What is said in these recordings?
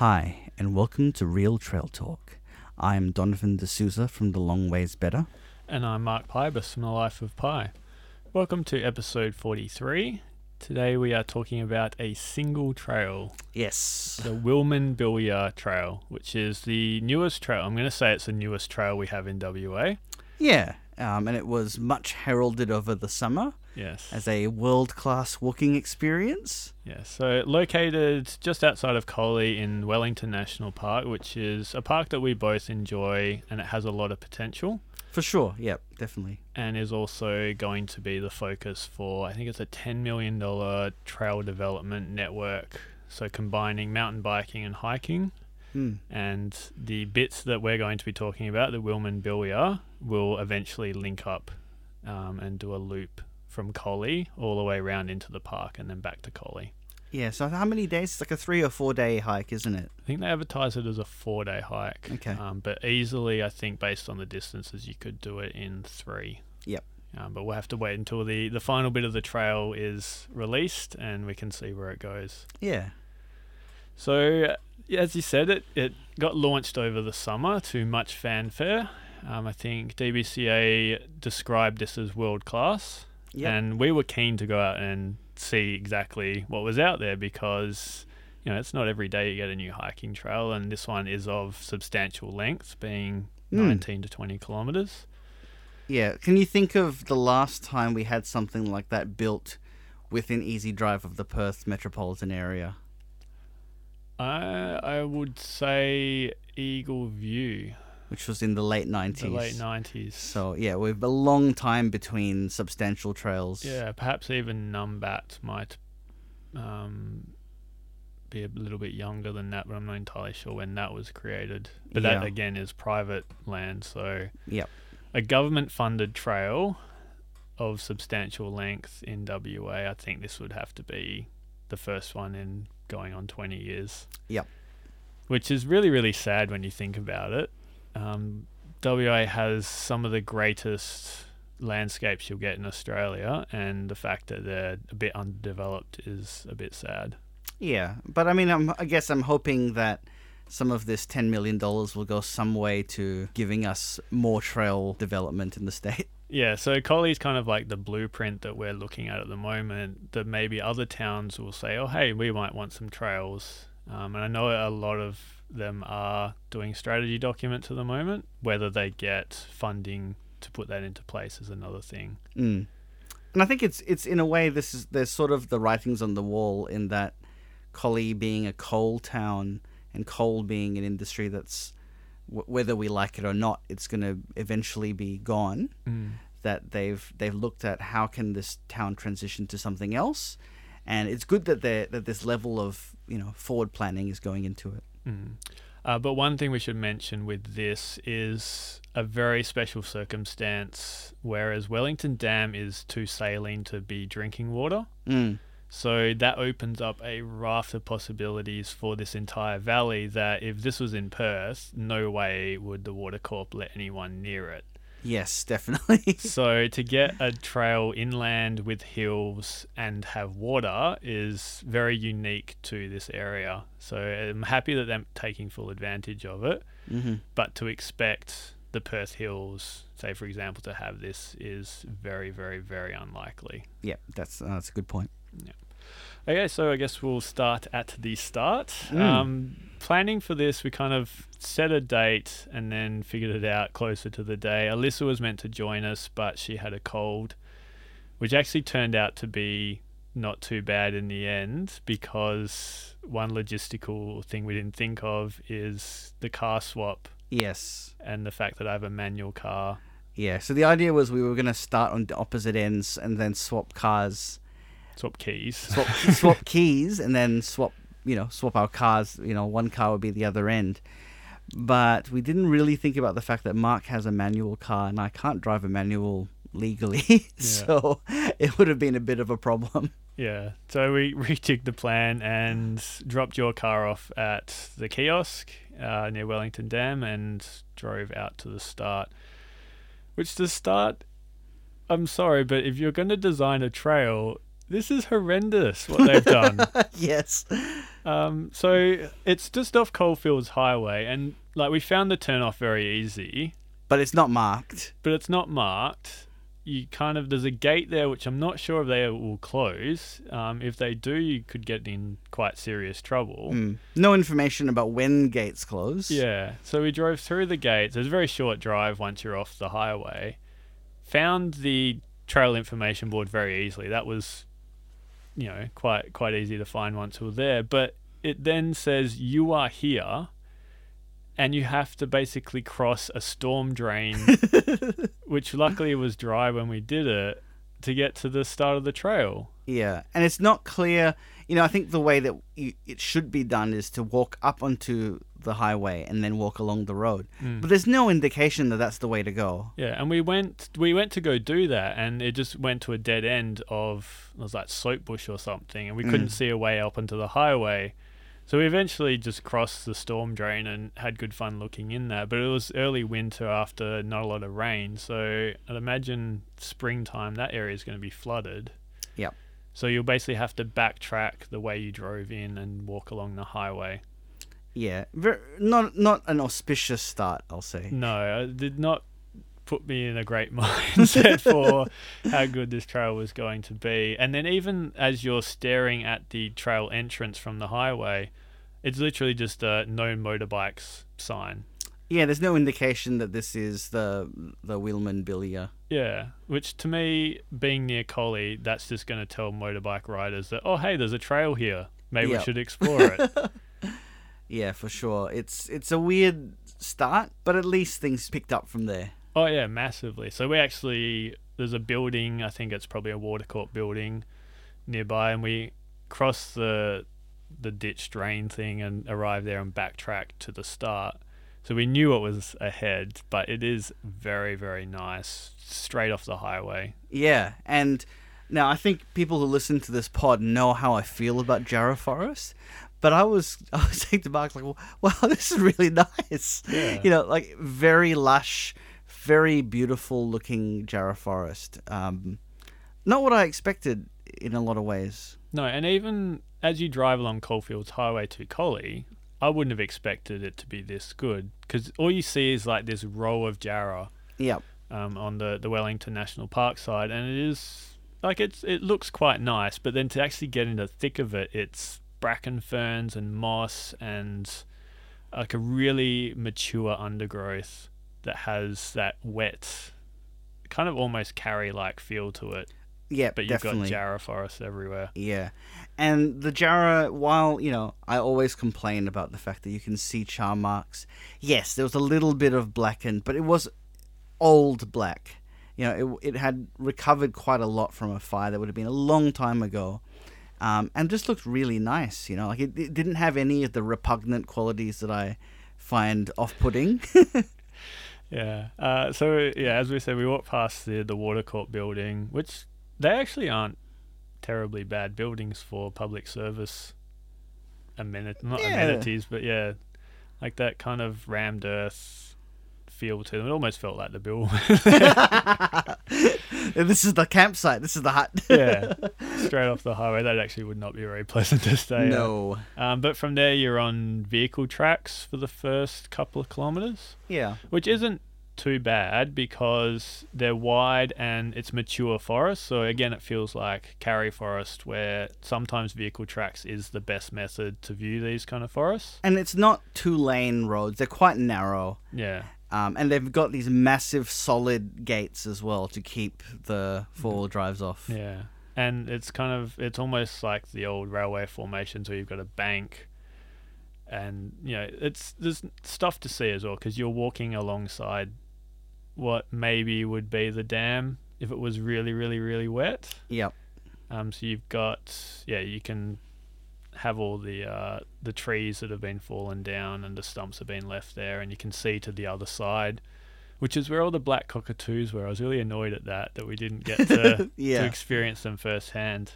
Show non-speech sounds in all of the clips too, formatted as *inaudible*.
Hi, and welcome to Real Trail Talk. I'm Donovan D'Souza from The Long Ways Better. And I'm Mark Pybus from The Life of Pi. Welcome to episode 43. Today we are talking about a single trail, Yes. the Wilman Bilya Trail, which is the newest trail. I'm going to say it's the newest trail we have in WA. Yeah, um, and it was much heralded over the summer Yes. as a world class walking experience. Yes. So located just outside of Collie in Wellington National Park, which is a park that we both enjoy and it has a lot of potential. For sure, yep, definitely. and is also going to be the focus for I think it's a ten million dollar trail development network. So combining mountain biking and hiking, Hmm. and the bits that we're going to be talking about, the Wilman Bilya, will eventually link up um, and do a loop from Collie all the way around into the park and then back to Collie. Yeah, so how many days? It's like a three or four day hike, isn't it? I think they advertise it as a four day hike. Okay. Um, but easily, I think based on the distances, you could do it in three. Yep. Um, but we'll have to wait until the, the final bit of the trail is released and we can see where it goes. Yeah. So, as you said, it, it got launched over the summer to much fanfare. Um, I think DBCA described this as world class. Yep. And we were keen to go out and see exactly what was out there because, you know, it's not every day you get a new hiking trail, and this one is of substantial length, being Mm. 19 to 20 kilometers. Yeah. Can you think of the last time we had something like that built within easy drive of the Perth metropolitan area? I I would say Eagle View, Which was in the late 90s. the late 90s. So, yeah, we've a long time between substantial trails. Yeah, perhaps even Numbat might um, be a little bit younger than that, but I'm not entirely sure when that was created. But Yeah. that again is private land, so Yep. a government-funded trail of substantial length in WA. I think this would have to be the first one in going on 20 years. Yep. Which is really, really sad when you think about it. Um, WA has some of the greatest landscapes you'll get in Australia, and the fact that they're a bit underdeveloped is a bit sad. Yeah, but I mean, I'm, I guess I'm hoping that some of this $10 million will go some way to giving us more trail development in the state. *laughs* Yeah, so Collie's kind of like the blueprint that we're looking at at the moment. That maybe other towns will say, "Oh, hey, we might want some trails." Um, and I know a lot of them are doing strategy documents at the moment. Whether they get funding to put that into place is another thing. Mm. And I think it's it's in a way this is there's sort of the writings on the wall in that Collie being a coal town and coal being an industry that's w- whether we like it or not, it's going to eventually be gone. That they've they've looked at how can this town transition to something else, and it's good that there that this level of you know forward planning is going into it. Mm. Uh, but one thing we should mention with this is a very special circumstance, whereas Wellington Dam is too saline to be drinking water. Mm. So that opens up a raft of possibilities for this entire valley that if this was in Perth, no way would the Water Corp let anyone near it. Yes, definitely. *laughs* So to get a trail inland with hills and have water is very unique to this area. So I'm happy that they're taking full advantage of it, hmm but to expect the Perth Hills, say for example, to have this is very, very, very unlikely. Yeah, that's uh, that's a good point. Okay, so I guess we'll start at the start. Mm. Um, planning for this, we kind of set a date and then figured it out closer to the day. Alyssa was meant to join us, but she had a cold, which actually turned out to be not too bad in the end because one logistical thing we didn't think of is the car swap Yes. and the fact that I have a manual car. Yeah, so the idea was we were going to start on the opposite ends and then swap cars, Swap keys. swap, *laughs* swap keys, and then swap, you know, swap our cars. You know, one car would be the other end. But we didn't really think about the fact that Mark has a manual car and I can't drive a manual legally. *laughs* so it would have been a bit of a problem. Yeah. So we *laughs* rejigged the plan and dropped your car off at the kiosk uh, near Wellington Dam and drove out to the start. Which the start, I'm sorry, but if you're going to design a trail, this is horrendous what they've done. *laughs* yes. Um, so it's just off Coalfields Highway, and like we found the turnoff very easy, but it's not marked. but it's not marked. You kind of there's a gate there, which I'm not sure if they will close. Um, if they do, you could get in quite serious trouble. Mm. No information about when gates close. Yeah. So we drove through the gates. It was a very short drive once you're off the highway. Found the trail information board very easily. That was, you know, quite quite easy to find once we're there. But it then says you are here, and you have to basically cross a storm drain, *laughs* which luckily was dry when we did it, to get to the start of the trail. Yeah, and it's not clear. You know, I think the way that you, it should be done is to walk up onto the highway and then walk along the road. Mm. But there's no indication that that's the way to go. Yeah, and we went we went to go do that, and it just went to a dead end of it was like soap bush or something, and we couldn't Mm. see a way up onto the highway. So we eventually just crossed the storm drain and had good fun looking in there. But it was early winter after not a lot of rain, so I'd imagine springtime that area is going to be flooded. Yep. So you'll basically have to backtrack the way you drove in and walk along the highway. Yeah, ver- not not an auspicious start, I'll say. No, it did not put me in a great *laughs* mindset for how good this trail was going to be. And then even as you're staring at the trail entrance from the highway, it's literally just a no motorbikes sign. Yeah, there's no indication that this is the the Wilman Bilya. Yeah, which to me, being near Collie, that's just going to tell motorbike riders that, oh, hey, there's a trail here. Maybe Yep. we should explore it. *laughs* Yeah, for sure. It's it's a weird start, but at least things picked up from there. Oh yeah, massively. So we actually there's a building. I think it's probably a Water Corp building nearby, and we cross the the ditch drain thing and arrive there and backtrack to the start. So we knew it was ahead, but it is very very nice, straight off the highway. Yeah, and now I think people who listen to this pod know how I feel about Jarrah Forest. But I was *laughs* I was saying to Mark like, *laughs* wow, this is really nice. Yeah. You know, like very lush, very beautiful looking Jarrah Forest. Um, not what I expected in a lot of ways. No, and even as you drive along Coalfields Highway to Collie, I wouldn't have expected it to be this good because all you see is like this row of Jarrah Yep. um, on the, the Wellington National Park side, and it is like it's it looks quite nice, but then to actually get into the thick of it, it's bracken ferns and moss and like a really mature undergrowth that has that wet, kind of almost karri like feel to it. Yeah, But you've definitely. got Jarrah forest everywhere. Yeah. And the Jarrah, while, you know, I always complain about the fact that you can see char marks. Yes, there was a little bit of blackened, but it was old black. You know, it, it had recovered quite a lot from a fire that would have been a long time ago. Um, and just looked really nice, you know, like it, it didn't have any of the repugnant qualities that I find off putting. *laughs* Yeah. Uh, so yeah, as we said, we walked past the the Water Corp building, which they actually aren't terribly bad buildings for public service amenit not Yeah. amenities, but yeah, like that kind of rammed earth feel to them. It almost felt like the bill. *laughs* *laughs* this is the campsite, this is the hut. yeah, *laughs* straight off the highway. That actually would not be very pleasant to stay. no. Um, but from there, you're on vehicle tracks for the first couple of kilometers. Yeah. which isn't too bad because they're wide and it's mature forest. So again, it feels like karri forest, where sometimes vehicle tracks is the best method to view these kind of forests. And it's not two lane roads, they're quite narrow. Yeah, Um, and they've got these massive solid gates as well to keep the four wheel drives off. yeah, and it's kind of it's almost like the old railway formations where you've got a bank. And you know it's there's stuff to see as well because you're walking alongside what maybe would be the dam if it was really really really wet. Yep. Um, so you've got yeah, you can have all the uh, the trees that have been fallen down and the stumps have been left there, and you can see to the other side, which is where all the black cockatoos were. I was really annoyed at that that we didn't get to *laughs* Yeah. to experience them firsthand,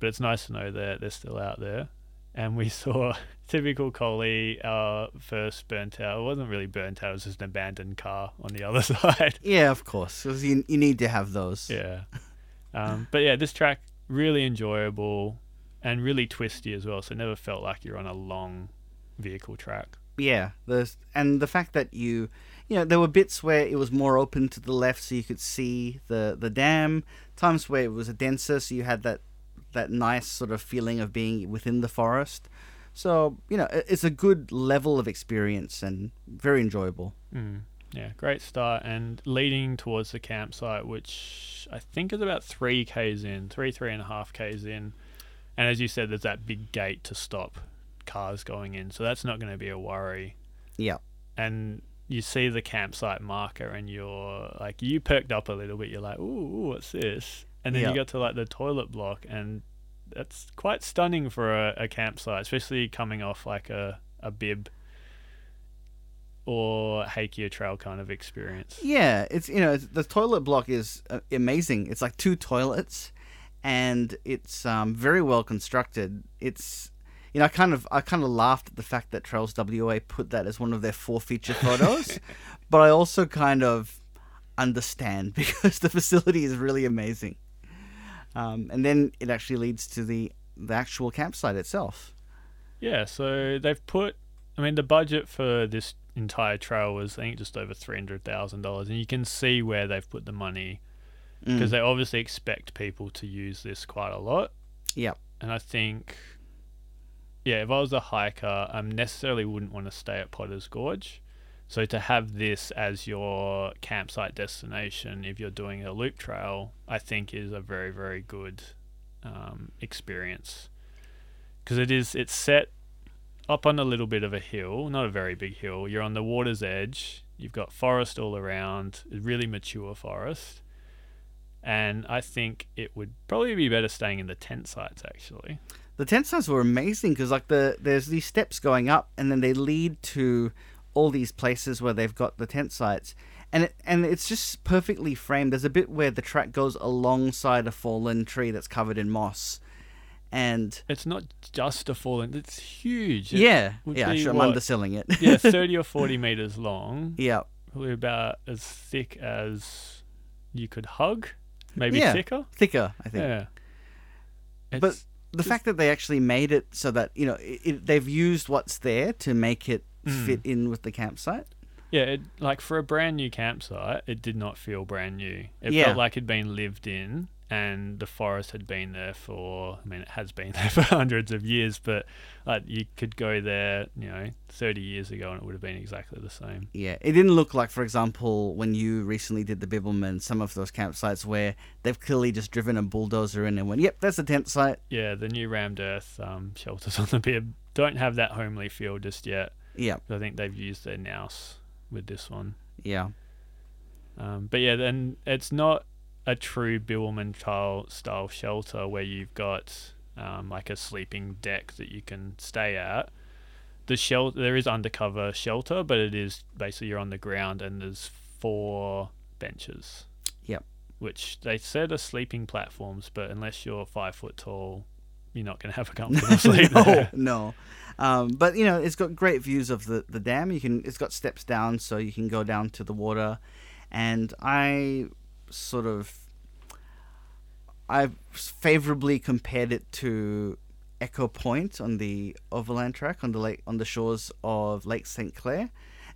but it's nice to know that they're still out there. And we *laughs* saw typical collie, our first burnt out. It wasn't really burnt out; it was just an abandoned car on the *laughs* other side. Yeah, of course. you, you need to have those. Yeah. Um, but yeah, this track really enjoyable. and really twisty as well. So it never felt like you're on a long vehicle track. Yeah, the and the fact that you, you know, there were bits where it was more open to the left, so you could see the the dam. Times where it was a denser, so you had that that nice sort of feeling of being within the forest. So you know, it's a good level of experience and very enjoyable. Mm. Yeah, great start and leading towards the campsite, which I think is about three k's in, three three and a half k's in, and as you said, there's that big gate to stop cars going in, so that's not going to be a worry. Yeah. And you see the campsite marker, and you're like, you perked up a little bit. You're like, ooh, ooh what's this? And then Yeah. you get to like the toilet block, and that's quite stunning for a, a campsite, especially coming off like a a bib or Hakea Trail kind of experience. Yeah, it's you know it's, the toilet block is uh, amazing. It's like two toilets, and it's um, very well constructed. It's you know I kind of I kind of laughed at the fact that Trails WA put that as one of their four feature *laughs* photos, but I also kind of understand *laughs* because the facility is really amazing. Um, and then it actually leads to the the actual campsite itself. Yeah, so they've put. I mean, the budget for this entire trail was I think just over three hundred thousand dollars, and you can see where they've put the money because Mm. they obviously expect people to use this quite a lot. Yep. And I think, yeah, if I was a hiker, I necessarily wouldn't want to stay at Potter's Gorge. So to have this as your campsite destination, if you're doing a loop trail, I think is a very very good um, experience because it is it's set up on a little bit of a hill, not a very big hill. You're on the water's edge. You've got forest all around, really mature forest. And I think it would probably be better staying in the tent sites actually. The tent sites were amazing because like the there's these steps going up and then they lead to all these places where they've got the tent sites and it, and it's just perfectly framed. There's a bit where the track goes alongside a fallen tree that's covered in moss, and It's not just a fallen; it's huge. It- yeah, yeah, be sure, I'm underselling it. yeah, *laughs* thirty or forty meters long, yeah, probably about as thick as you could hug, maybe Yeah. thicker. thicker, I think. Yeah. But It's- the fact that they actually made it so that you know it, they've used what's there to make it Mm. fit in with the campsite. Yeah, it, like for a brand new campsite, it did not feel brand new. It Yeah. felt like it'd been lived in, and the forest had been there for. I mean, it has been *laughs* there for hundreds of years, but like you could go there, you know, thirty years ago, and it would have been exactly the same. Yeah, it didn't look like, for example, when you recently did the Bibbulmun, some of those campsites where they've clearly just driven a bulldozer in and went, "Yep, that's a tent site." Yeah, the new rammed earth um, shelters *laughs* on the bib don't have that homely feel just yet. Yeah, I think they've used their nous with this one. yeah, Um, but yeah, then it's not a true Bibbulmun style style shelter where you've got um, like a sleeping deck that you can stay at. The shelter there is undercover shelter, but it is basically you're on the ground and there's four benches. Yep. Which they said are sleeping platforms, but unless you're five foot tall, you're not going to have a comfortable *laughs* sleep no, there. no. Um, but you know, it's got great views of the the dam. You can, it's got steps down, so you can go down to the water. And I sort of, I favorably compared it to Echo Point on the overland track on the lake on the shores of Lake St Clair,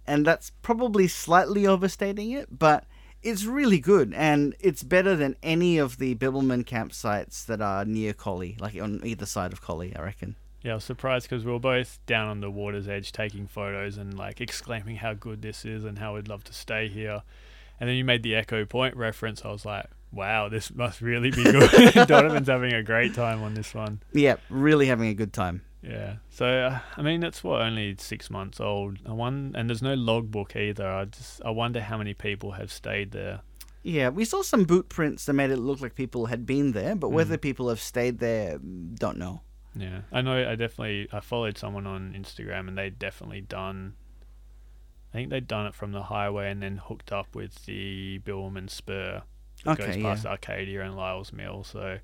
and that's probably slightly overstating it, but it's really good and it's better than any of the Bibbulmun campsites that are near Collie, like on either side of Collie, I reckon. Yeah, I was surprised because we were both down on the water's edge taking photos and like exclaiming how good this is and how we'd love to stay here. And then you made the Echo Point reference. I was like, wow, this must really be good. *laughs* *laughs* Donovan's having a great time on this one. Yeah, really having a good time. Yeah. So uh, I mean, it's what only six months old. I won, and there's no logbook either. I just I wonder how many people have stayed there. Yeah, we saw some boot prints that made it look like people had been there, but whether Mm. people have stayed there, don't know. Yeah, I know. I definitely I followed someone on Instagram, and they'd definitely done. I think they'd done it from the highway and then hooked up with the Bibbulmun Spur that goes Okay, yeah. past Arcadia and Lyall's Mill. So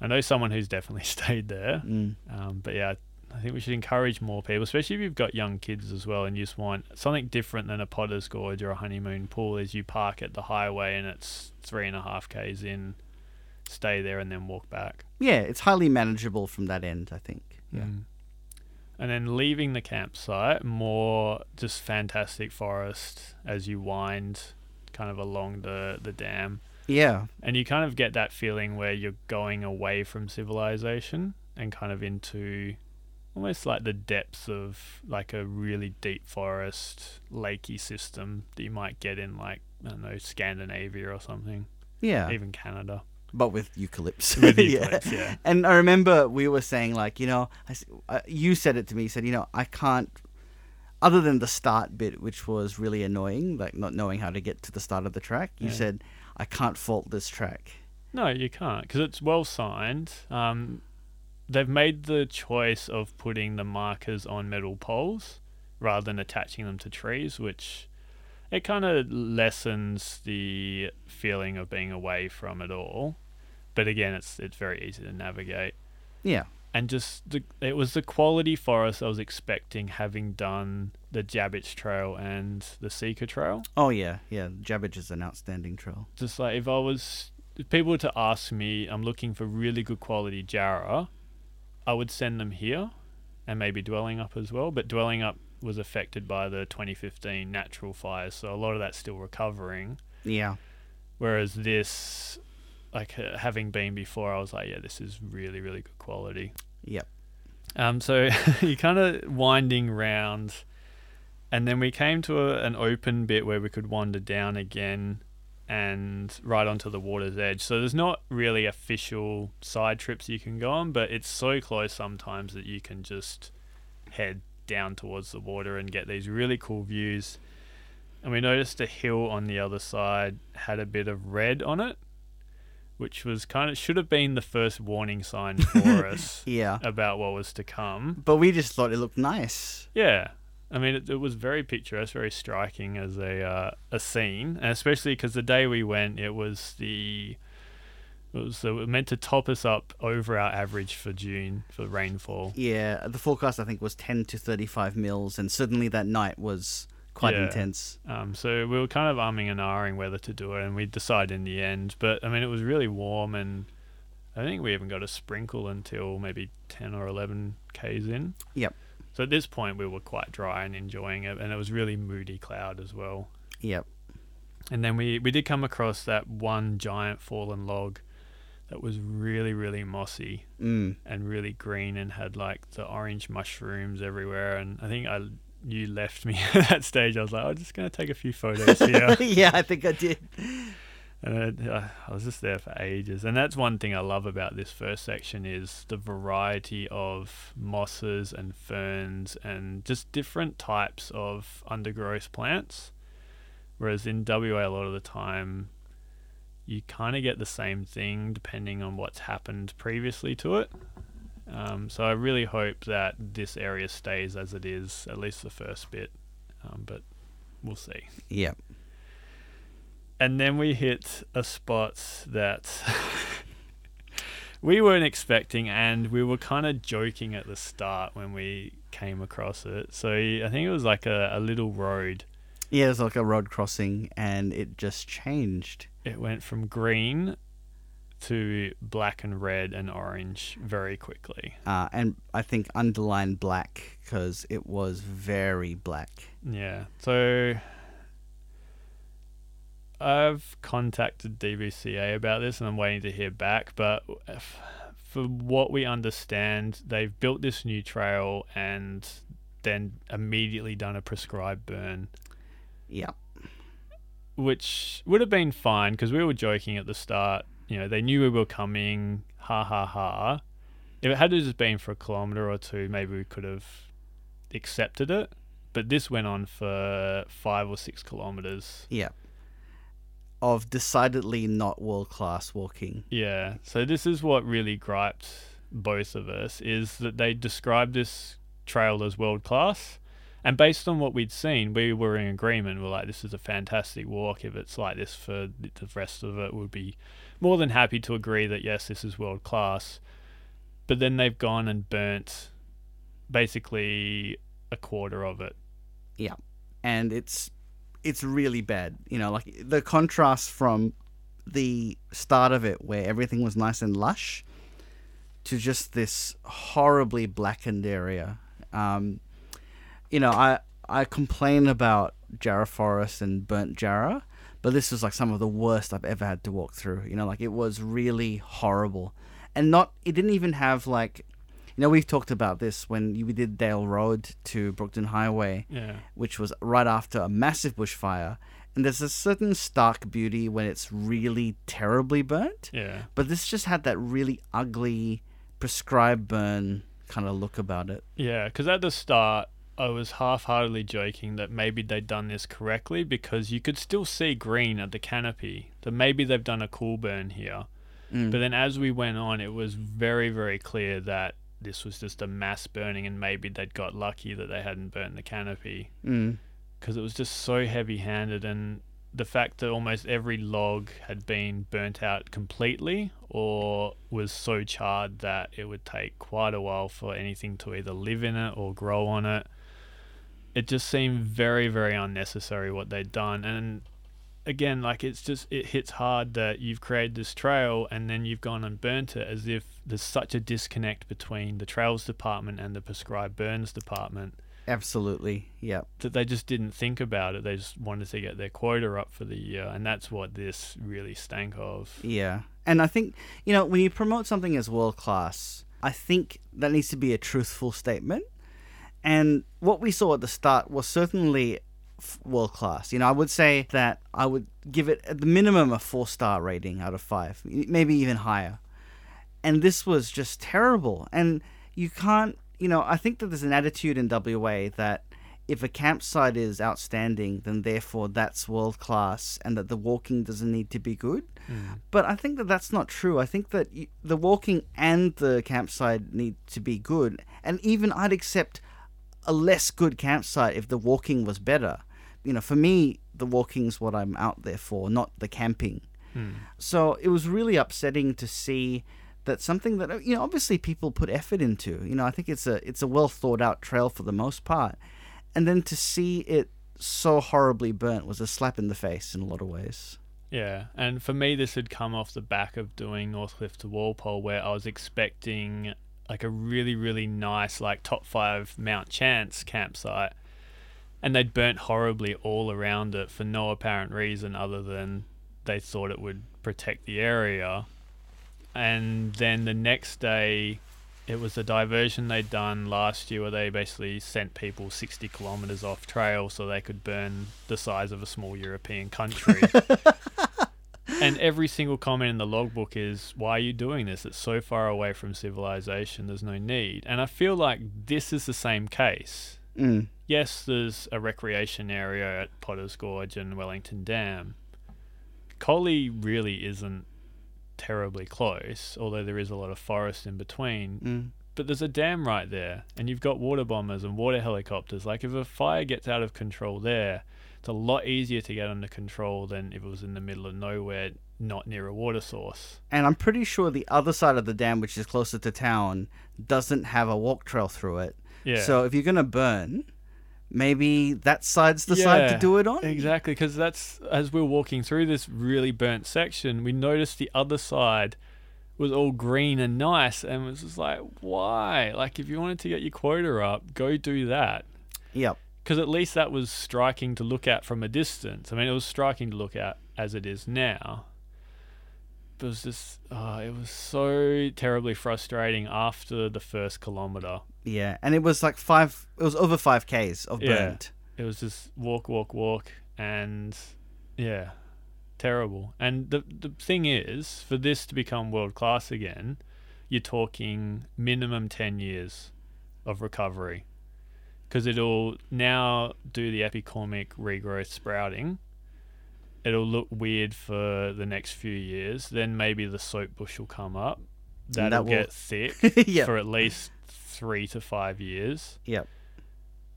I know someone who's definitely *laughs* stayed there. Mm. Um, but yeah, I think we should encourage more people, especially if you've got young kids as well, and you just want something different than a Potter's Gorge or a honeymoon pool. Is you park at the highway and it's three and a half k's in. Stay there and then walk back. Yeah, it's highly manageable from that end, I think. Yeah. Mm. And then leaving the campsite, more just fantastic forest as you wind kind of along the, the dam. Yeah. And you kind of get that feeling where you're going away from civilization and kind of into almost like the depths of like a really deep forest, lakey system that you might get in like, I don't know, Scandinavia or something, Yeah. even Canada. But with eucalypts. With *laughs* Yeah. eucalypts, yeah. And I remember we were saying like, you know, I uh, you said it to me. You said, you know, I can't. Other than the start bit, which was really annoying, like not knowing how to get to the start of the track, you Yeah. said I can't fault this track. No, you can't because it's well signed. Um, they've made the choice of putting the markers on metal poles rather than attaching them to trees, which it kind of lessens the feeling of being away from it all. But again, it's it's very easy to navigate, Yeah. and just the it was the quality forest I was expecting, having done the Jabbich Trail and the Seeker Trail. Oh yeah, yeah. Jabbage is an outstanding trail. just like if I was if people were to ask me I'm looking for really good quality Jarrah, I would send them here and maybe Dwellingup as well. But Dwellingup was affected by the 2015 natural fires, so a lot of that's still recovering. Yeah. Whereas this, like uh, having been before, I was like, yeah, this is really really good quality. Yep. Um, so *laughs* you're kind of winding round, and then we came to a, an open bit where we could wander down again and right onto the water's edge. So there's not really official side trips you can go on, but it's so close sometimes that you can just head down towards the water and get these really cool views. And we noticed a hill on the other side had a bit of red on it, which was kind of should have been the first warning sign for *laughs* us Yeah. about what was to come. But we just thought it looked nice. Yeah, I mean, it, it was very picturesque, very striking as a uh, a scene, and especially because the day we went, it was the it was uh, meant to top us up over our average for June for rainfall. Yeah. The forecast I think was 10 to 35 mils, and certainly that night was quite Yeah. intense. Um, so we were kind of umming and ahhing whether to do it, and we decided in the end. But I mean, it was really warm, and I think we even got a sprinkle until maybe ten or eleven k's in. Yep. So at this point, we were quite dry and enjoying it, and it was really moody cloud as well. Yep. And then we, we did come across that one giant fallen log that was really, really mossy Mm. and really green and had like the orange mushrooms everywhere. And I think I you left me *laughs* at that stage. I was like, I'm just going to take a few photos here. *laughs* yeah, I think I did. and it, uh, I was just there for ages. And that's one thing I love about this first section is the variety of mosses and ferns and just different types of undergrowth plants. Whereas in WA, a lot of the time, you kind of get the same thing depending on what's happened previously to it. Um, so I really hope that this area stays as it is, at least the first bit. Um, but we'll see. Yep. And then we hit a spot that *laughs* we weren't expecting, and we were kind of joking at the start when we came across it. So I think it was like a, a little road. Yeah, it was like a road crossing, and it just changed. It went from green to black and red and orange very quickly. Uh, and I think underlined black because it was very black. Yeah. So I've contacted DBCA about this and I'm waiting to hear back. But for what we understand, they've built this new trail and then immediately done a prescribed burn, Yeah. which would have been fine because we were joking at the start. You know, they knew we were coming. Ha ha ha. If it had just been for a kilometer or two, maybe we could have accepted it. But this went on for five or six kilometers. Yeah. Of decidedly not world class walking. Yeah. So this is what really griped both of us is that they described this trail as world class. And based on what we'd seen, we were in agreement. We're like, this is a fantastic walk. If it's like this for the rest of it, would be more than happy to agree that yes, this is world class. But then they've gone and burnt basically a quarter of it. Yeah. And it's it's really bad. You know, like the contrast from the start of it where everything was nice and lush to just this horribly blackened area. Um, you know, I I complain about Jarrah Forest and burnt Jarrah, but this was like some of the worst I've ever had to walk through. You know, like it was really horrible, and not it didn't even have like, you know, we've talked about this when we did Dale Road to Brookton Highway, Yeah. which was right after a massive bushfire, and there's a certain stark beauty when it's really terribly burnt, Yeah. but this just had that really ugly prescribed burn kind of look about it. Yeah, because at the start, I was half-heartedly joking that maybe they'd done this correctly because you could still see green at the canopy. That maybe they've done a cool burn here. Mm. But then as we went on, it was very, very clear that this was just a mass burning, and maybe they'd got lucky that they hadn't burnt the canopy Mm. because it was just so heavy-handed, and the fact that almost every log had been burnt out completely or was so charred that it would take quite a while for anything to either live in it or grow on it. It just seemed very, very unnecessary what they'd done, and again, like it's just it hits hard that you've created this trail and then you've gone and burnt it as if there's such a disconnect between the trails department and the prescribed burns department Absolutely. Yeah. that they just didn't think about it. They just wanted to get their quota up for the year, and that's what this really stank of. Yeah. And I think, you know, when you promote something as world class, I think that needs to be a truthful statement. And what we saw at the start was certainly world class. You know, I would say that I would give it at the minimum a four star rating out of five, maybe even higher. And this was just terrible. And you can't, you know, I think that there's an attitude in WA that if a campsite is outstanding, then therefore that's world class and that the walking doesn't need to be good. Mm. But I think that that's not true. I think that y the walking and the campsite need to be good. And even I'd accept a less good campsite if the walking was better. You know, for me, the walking's what I'm out there for, not the camping. Hmm. So it was really upsetting to see that something that you know obviously people put effort into. You know, I think it's a it's a well thought out trail for the most part, and then to see it so horribly burnt was a slap in the face in a lot of ways. Yeah, and for me, this had come off the back of doing Northcliffe to Walpole, where I was expecting like a really, really nice, like top five Mount Chance campsite, and they'd burnt horribly all around it for no apparent reason other than they thought it would protect the area. And then the next day, it was a diversion they'd done last year where they basically sent people 60 kilometers off trail so they could burn the size of a small European country. *laughs* and every single comment in the logbook is, Why are you doing this? It's so far away from civilization, there's no need. And I feel like this is the same case. Mm. Yes, there's a recreation area at Potter's Gorge and Wellington Dam. Collie really isn't terribly close, although there is a lot of forest in between. Mm. But there's a dam right there, and you've got water bombers and water helicopters. Like, if a fire gets out of control there, it's a lot easier to get under control than if it was in the middle of nowhere, not near a water source. And I'm pretty sure the other side of the dam, which is closer to town, doesn't have a walk trail through it. Yeah. So if you're gonna burn, maybe that side's the side to do it on. Exactly, because that's as we're walking through this really burnt section, we noticed the other side was all green and nice, and was just like, why? Like, if you wanted to get your quota up, go do that. Yep. Because at least that was striking to look at from a distance. I mean, it was striking to look at as it is now. But it was just, oh, it was so terribly frustrating after the first kilometer. Yeah, and it was like five. It was over five k's of burnt. Yeah. It was just walk, walk, walk, and yeah, terrible. And the the thing is, for this to become world class again, you're talking minimum ten years of recovery, because it'll now do the epicormic regrowth sprouting. It'll look weird for the next few years. Then maybe the soap bush will come up. That'll that will- get thick *laughs* Yep. for at least three to five years Yep.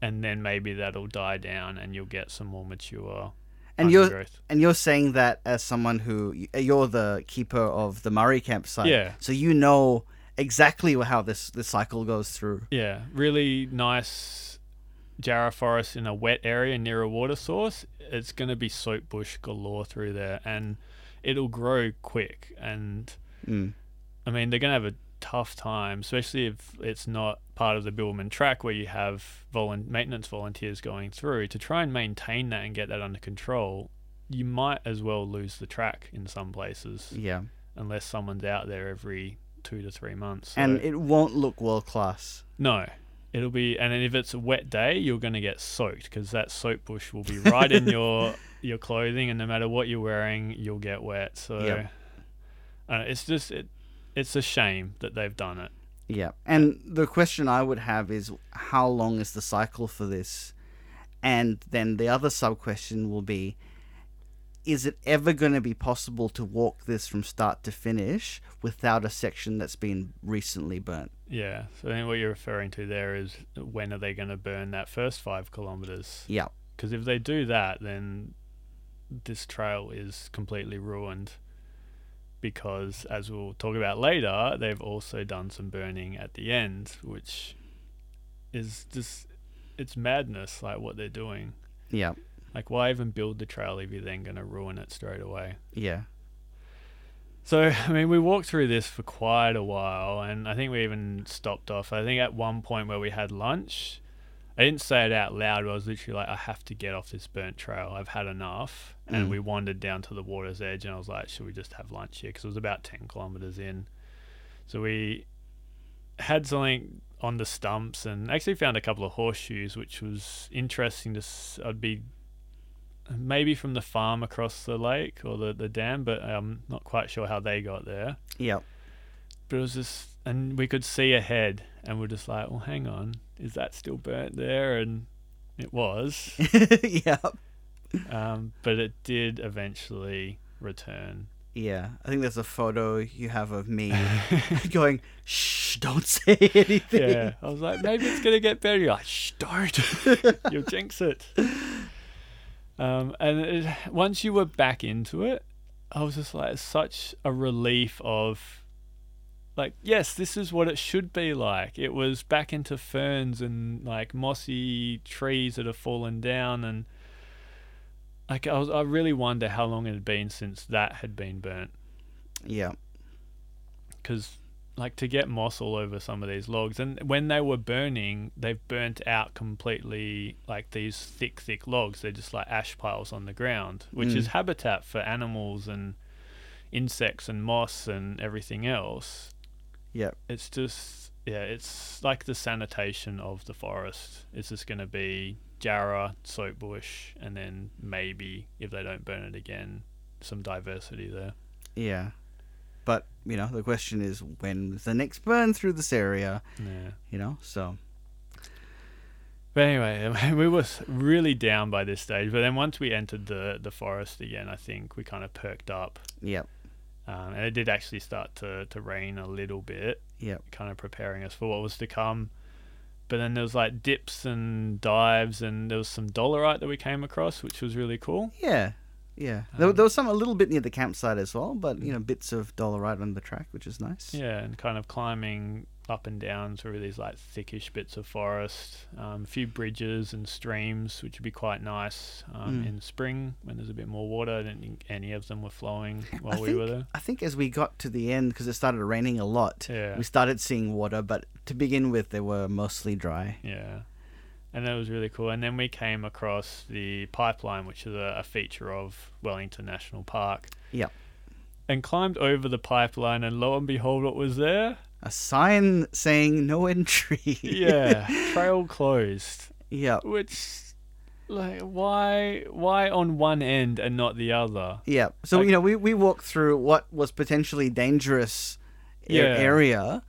and then maybe that'll die down and you'll get some more mature And you're and you're saying that as someone who you're the keeper of the Murray campsite. Yeah. So you know exactly how this this cycle goes through. yeah really nice jarrah forest in a wet area near a water source it's going to be soap bush galore through there and it'll grow quick. And Mm. I mean, they're going to have a tough time, especially if it's not part of the Bibbulmun track where you have volun- maintenance volunteers going through to try and maintain that and get that under control. You might as well lose the track in some places Yeah. unless someone's out there every two to three months. And it won't look world class. no, it'll be, and if it's a wet day, you're going to get soaked because that soap bush will be right in your *laughs* your clothing, and no matter what you're wearing, you'll get wet. So, Yep. uh, it's just it, it's a shame that they've done it. Yeah. And the question I would have is how long is the cycle for this? And then the other sub question will be is it ever going to be possible to walk this from start to finish without a section that's been recently burnt? Yeah. So I think what you're referring to there is when are they going to burn that first five kilometers? Yeah. Because if they do that, then this trail is completely ruined. Because as we'll talk about later, they've also done some burning at the end, which is just it's madness. Like what they're doing. Yeah. Like why even build the trail if you're then going to ruin it straight away? Yeah. So, *laughs* I mean, we walked through this for quite a while, and I think we even stopped off. I think at one point where we had lunch, I didn't say it out loud, but I was literally like, I have to get off this burnt trail. I've had enough. And Mm. we wandered down to the water's edge, and I was like, should we just have lunch here? Because it was about 10 kilometers in. So we had something on the stumps and actually found a couple of horseshoes, which was interesting to. s- I'd be maybe from the farm across the lake or the, the dam, but I'm not quite sure how they got there. Yeah. But it was just, and we could see ahead, and we're just like, well, hang on, is that still burnt there? And it was, *laughs* yeah. um, but it did eventually return. Yeah. I think there's a photo you have of me *laughs* going, shh, don't say anything. Yeah, I was like, maybe it's gonna get better. You're like, shh, don't. *laughs* You'll jinx it. Um, and it, once you were back into it, I was just like, such a relief of, like, yes, this is what it should be like. It was back into ferns and like mossy trees that have fallen down, and like I was, I really wonder how long it had been since that had been burnt Yeah. because like to get moss all over some of these logs and when they were burning they've burnt out completely like these thick thick logs they're just like ash piles on the ground which is Mm. habitat for animals and insects and moss and everything else Yeah. it's just yeah it's like the sanitation of the forest it's just going to be jarrah soap bush and then maybe if they don't burn it again some diversity there Yeah. But, you know, the question is when's the next burn through this area? yeah You know, so But anyway, *laughs* we were really down by this stage. But then once we entered the the forest again, I think we kind of perked up, yeah. um, and it did actually start to to rain a little bit, Yeah. kind of preparing us for what was to come. But then there was like dips and dives, and there was some dolerite that we came across, which was really cool. Yeah. Yeah. There, Um, there was some a little bit near the campsite as well, but you know, bits of dolerite on the track, which is nice. Yeah, and kind of climbing up and down through these like thickish bits of forest, um, a few bridges and streams, which would be quite nice um, Mm. in spring when there's a bit more water. I don't think any of them were flowing *laughs* while we were there. I think as we got to the end, because it started raining a lot, Yeah, we started seeing water, but to begin with, they were mostly dry. yeah, and that was really cool. And then we came across the pipeline, which is a, a feature of Wellington National Park. Yep. And climbed over the pipeline, and lo and behold, what was there? A sign saying no entry. *laughs* Yeah, trail closed. yeah. Which, like, why, why on one end and not the other? Yeah. So, Like- you know, we, we walked through what was potentially dangerous Yeah. area,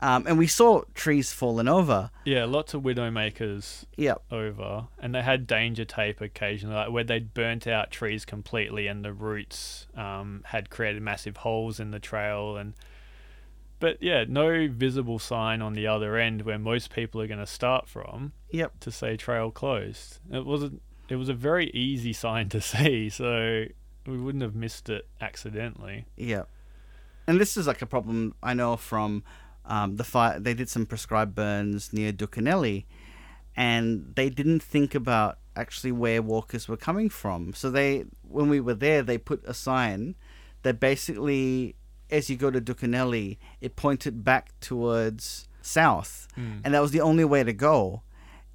um, and we saw trees falling over. Yeah, lots of widowmakers Yep. over, and they had danger tape occasionally, like where they'd burnt out trees completely, and the roots um, had created massive holes in the trail, and but yeah, no visible sign on the other end where most people are going to start from Yep. to say trail closed. It wasn't. It was a very easy *laughs* sign to see, so we wouldn't have missed it accidentally. Yeah. And this is like a problem I know from um, the fire. They did some prescribed burns near Dookanelly, and they didn't think about actually where walkers were coming from. So they, when we were there, they put a sign that basically, as you go to Dookanelly, it pointed back towards south, Mm. and that was the only way to go.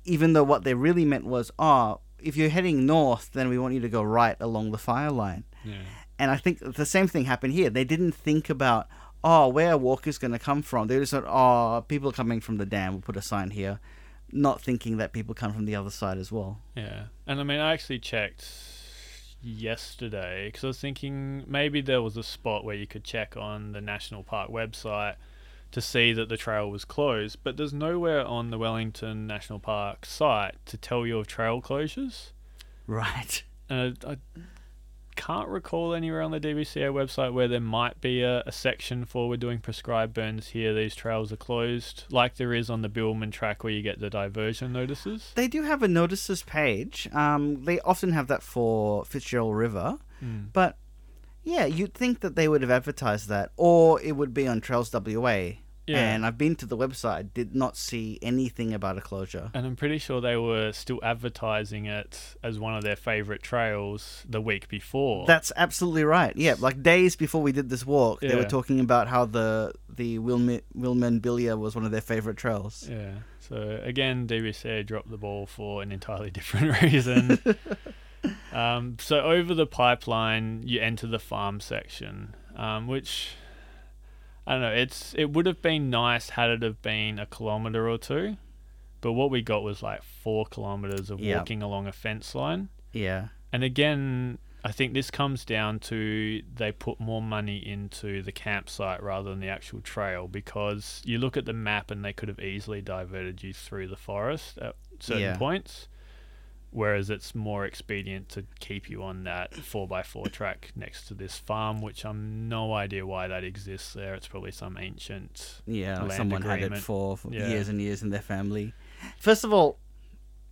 Even though what they really meant was, oh, if you're heading north, then we want you to go right along the fire line. Yeah. And I think the same thing happened here. They didn't think about, oh, where a walker's going to come from. They just thought, oh, people coming from the dam, we'll put a sign here. Not thinking that people come from the other side as well. Yeah, and I mean, I actually checked yesterday because I was thinking maybe there was a spot where you could check on the national park website to see that the trail was closed, but there's nowhere on the Wellington National Park site to tell you of trail closures. Right. And I, I can't recall anywhere on the DBCA website where there might be a, a section for we're doing prescribed burns here. These trails are closed, like there is on the Bibbulmun track where you get the diversion notices. They do have a notices page. Um, they often have that for Fitzgerald River. Mm. But yeah, you'd think that they would have advertised that, or it would be on Trails WA. Yeah. And I've been to the website, did not see anything about a closure. And I'm pretty sure they were still advertising it as one of their favorite trails the week before. That's absolutely right. Yeah, like days before we did this walk, they were talking about how the the Wilmi- Wilman Bilya was one of their favorite trails. yeah. So again, DBCA dropped the ball for an entirely *laughs* different reason. *laughs* um, so over the pipeline, you enter the farm section, um, which I don't know. It's it would have been nice had it have been a kilometer or two, but what we got was like four kilometers of Yeah. walking along a fence line. Yeah, And again, I think this comes down to they put more money into the campsite rather than the actual trail because you look at the map and they could have easily diverted you through the forest at certain Yeah. points. Whereas it's more expedient to keep you on that 4x4 track next to this farm, which I'm no idea why that exists there. It's probably some ancient. yeah. Land someone had it for, for Yeah. years and years in their family. First of all,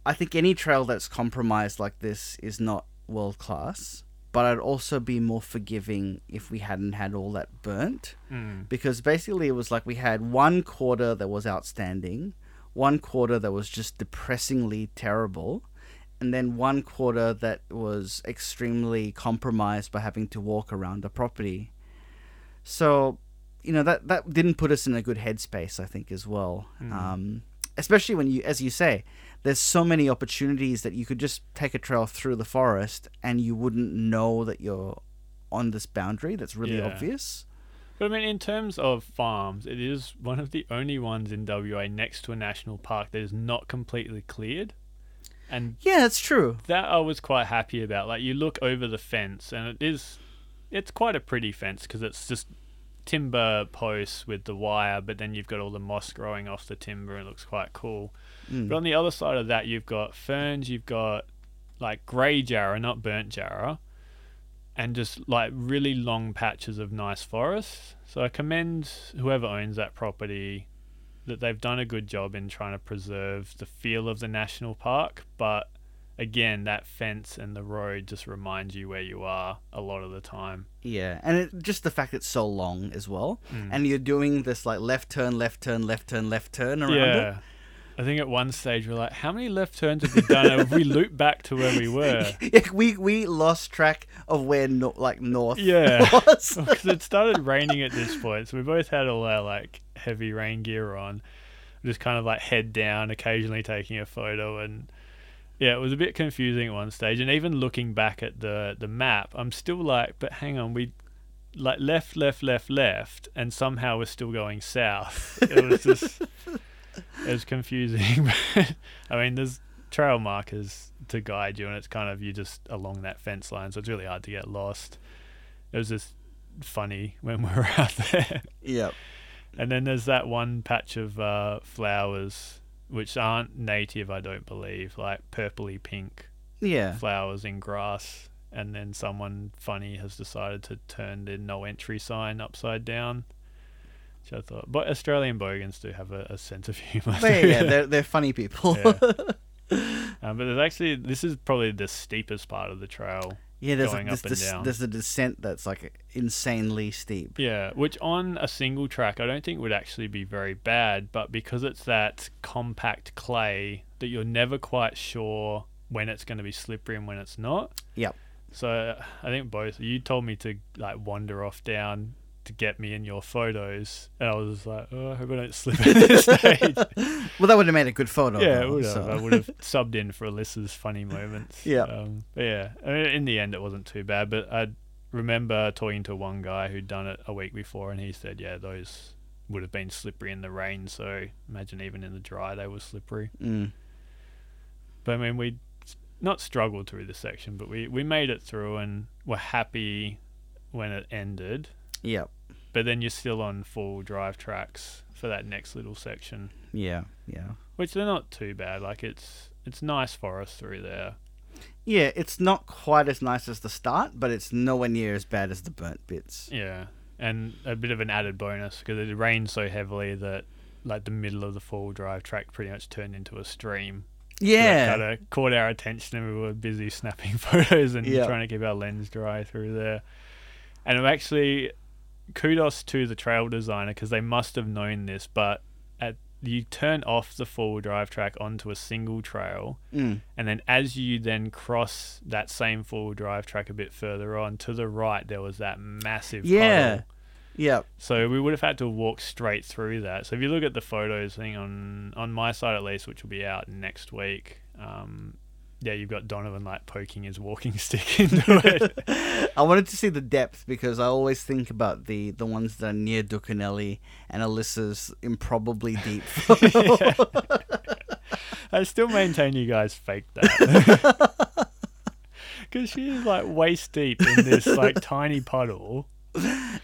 I think any trail that's compromised like this is not world class. But I'd also be more forgiving if we hadn't had all that burnt. Mm. because basically it was like we had one quarter that was outstanding, one quarter that was just depressingly terrible, and then one quarter that was extremely compromised by having to walk around the property. So, you know that that didn't put us in a good headspace, I think, as well. Mm. Um, especially when you, as you say, there's so many opportunities that you could just take a trail through the forest and you wouldn't know that you're on this boundary that's really Yeah. obvious. But I mean, in terms of farms, it is one of the only ones in WA next to a national park that is not completely cleared. And Yeah, that's true. that I was quite happy about. Like, you look over the fence, and it is, it's quite a pretty fence because it's just timber posts with the wire, but then you've got all the moss growing off the timber, and it looks quite cool. Mm. But on the other side of that, you've got ferns, you've got like grey jarrah, not burnt jarrah, and just like really long patches of nice forest. So I commend whoever owns that property that they've done a good job in trying to preserve the feel of the national park, but again, that fence and the road just remind you where you are a lot of the time. Yeah, and it, just the fact it's so long as well, Mm. and you're doing this like left turn, left turn, left turn, left turn around yeah. I think at one stage we're like, how many left turns have we done? have we looped back to where we *laughs* were? Yeah, we we lost track of where no, like north Yeah. *laughs* was. *laughs* because it started raining at this point, so we both had all our like heavy rain gear on, just kind of like head down, occasionally taking a photo, and yeah, it was a bit confusing at one stage. And even looking back at the the map, I'm still like, but hang on, we like left, left, left, left, and somehow we're still going south. It was *laughs* just it was confusing. *laughs* I mean, there's trail markers to guide you, and it's kind of you just along that fence line, so it's really hard to get lost. It was just funny when *laughs* we were out there. yep. And then there's that one patch of uh, flowers which aren't native, I don't believe, like purpley pink Yeah. flowers in grass. And then someone funny has decided to turn the no entry sign upside down. Which I thought, but Australian bogans do have a, a sense of *laughs* humour. They, yeah, they're they're funny people. Yeah. *laughs* um, but there's actually this is probably the steepest part of the trail. Yeah, there's a, this, up and this, down. there's a descent that's like insanely steep. Yeah, which on a single track I don't think would actually be very bad, but because it's that compact clay that you're never quite sure when it's going to be slippery and when it's not. Yep. So I think both you told me to like wander off down to get me in your photos, and I was like, oh, I hope I don't slip at this *laughs* stage. Well, that would have made a good photo. yeah, though, would have. so- I would have subbed in for Alyssa's funny moments. *laughs* Yeah. Um, but yeah, I mean, in the end, it wasn't too bad. But I remember talking to one guy who'd done it a week before, and he said, yeah, those would have been slippery in the rain. So imagine even in the dry, they were slippery. Mm. But I mean, we not struggled through the section, but we, we made it through and were happy when it ended. Yeah. But then you're still on full drive tracks for that next little section, Yeah. Yeah. which they're not too bad. Like it's it's nice forest through there. Yeah, it's not quite as nice as the start, but it's nowhere near as bad as the burnt bits. Yeah, and a bit of an added bonus because it rained so heavily that like the middle of the full drive track pretty much turned into a stream. Yeah. kind of caught our attention, and we were busy *laughs* snapping *laughs* photos and Yeah. trying to keep our lens dry through there. And I'm actually kudos to the trail designer because they must have known this, but at you turn off the full drive track onto a single trail, Mm. and then as you then cross that same full drive track a bit further on to the right, there was that massive Yeah. puddle. Yeah. So we would have had to walk straight through that. So if you look at the photos thing on on my side at least, which will be out next week, um, yeah, you've got Donovan like poking his walking *laughs* stick into it. *laughs* I wanted to see the depth because I always think about the the ones that are near Dookanelly and Alyssa's improbably deep. *laughs* I still maintain you guys faked that. Because she's like waist deep in this like tiny puddle.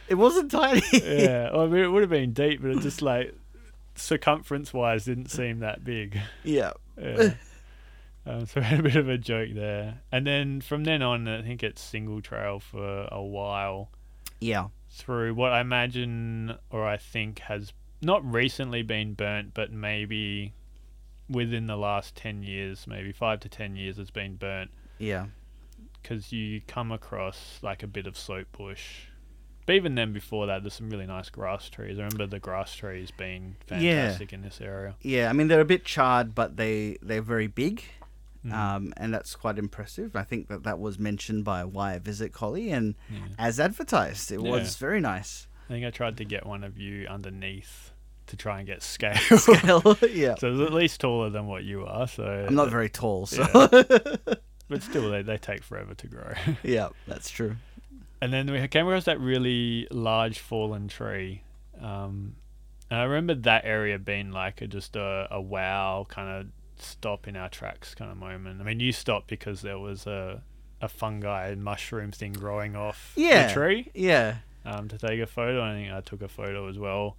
it wasn't tiny. Yeah, well, I mean, it would have been deep, but it just like circumference wise didn't seem that big. yeah. Yeah. Um, so we *laughs* had a bit of a joke there. And then from then on, I think it's single trail for a while Yeah. through what I imagine or I think has not recently been burnt, but maybe within the last 10 years, maybe five to 10 years, it's been burnt Yeah. because you come across like a bit of soap bush. But even then, before that, there's some really nice grass trees. I remember the grass trees being Yeah. fantastic in this area. Yeah. I mean, they're a bit charred, but they they're very big. Mm. Um, and that's quite impressive. I think that that was mentioned by Why I Visit Collie, and Yeah. as advertised, it Yeah. was very nice. I think I tried to get one of you underneath to try and get *laughs* scale. Scale, *laughs* yeah. so it was at least taller than what you are. So I'm not very tall, so *laughs* but still, they, they take forever to grow. yeah, that's true. and then we came across that really large fallen tree. Um, and I remember that area being like a, just a, a wow kind of stop in our tracks kind of moment. I mean, you stopped because there was a a fungi mushroom thing growing off Yeah. the tree Yeah, um, to take a photo. I think I took a photo as well.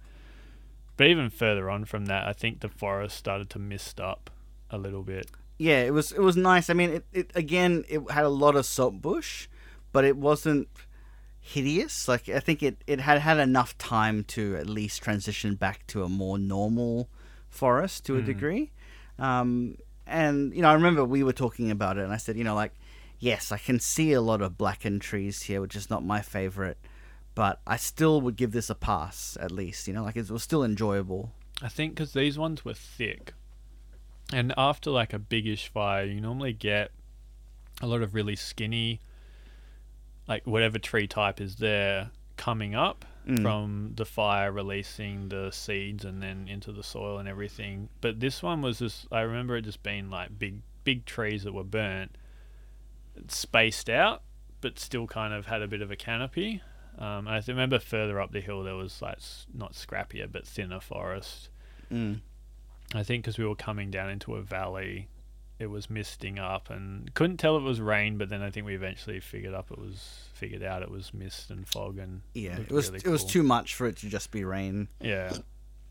But even further on from that, I think the forest started to mist up a little bit. yeah. It was it was nice. I mean, it, it again, it had a lot of salt bush, but it wasn't hideous. Like I think it it had had enough time to at least transition back to a more normal forest to a Mm. degree. Um, and you know, I remember we were talking about it, and I said, you know, like, yes, I can see a lot of blackened trees here, which is not my favorite, but I still would give this a pass at least. You know, like it was still enjoyable. I think because these ones were thick, and after like a biggish fire, you normally get a lot of really skinny, like whatever tree type is there coming up Mm. from the fire, releasing the seeds and then into the soil and everything. But this one was just, I remember it just being like big, big trees that were burnt, spaced out, but still kind of had a bit of a canopy. Um, I remember further up the hill there was like not scrappier but thinner forest. Mm. I think because we were coming down into a valley, it was misting up and couldn't tell it was rain. But then I think we eventually figured up it was figured out it was mist and fog and Yeah, it was really it was too much for it to just be rain, yeah.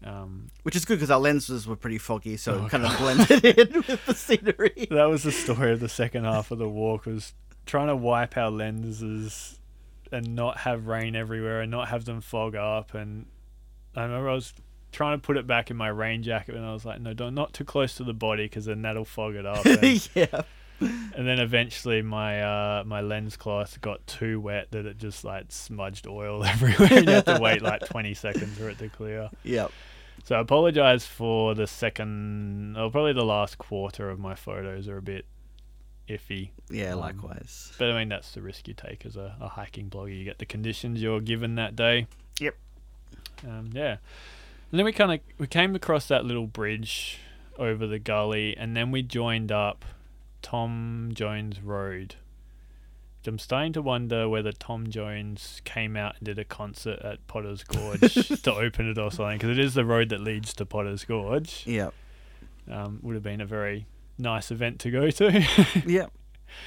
Um, which is good because our lenses were pretty foggy, so Oh, it kind of blended *laughs* in with the scenery. that was the story of the second half of the walk was trying to wipe our lenses and not have rain everywhere and not have them fog up and I remember I was trying to put it back in my rain jacket and I was like no don't not too close to the body because then that'll fog it up *laughs* and, yeah, and then eventually my uh, my lens cloth got too wet that it just like smudged oil *laughs* everywhere and you had to wait like *laughs* 20 seconds for it to clear Yep. so I apologize for the second, or probably the last quarter of my photos are a bit iffy. Yeah, Um, likewise. But I mean, that's the risk you take as a, a hiking blogger. You get the conditions you're given that day. Yep. Um, yeah. And then we kind of we came across that little bridge over the gully, and then we joined up Tom Jones Road. Which I'm starting to wonder whether Tom Jones came out and did a concert at Potter's Gorge *laughs* to open it or something, because it is the road that leads to Potter's Gorge. Yep. Um, would have been a very nice event to go to. yep.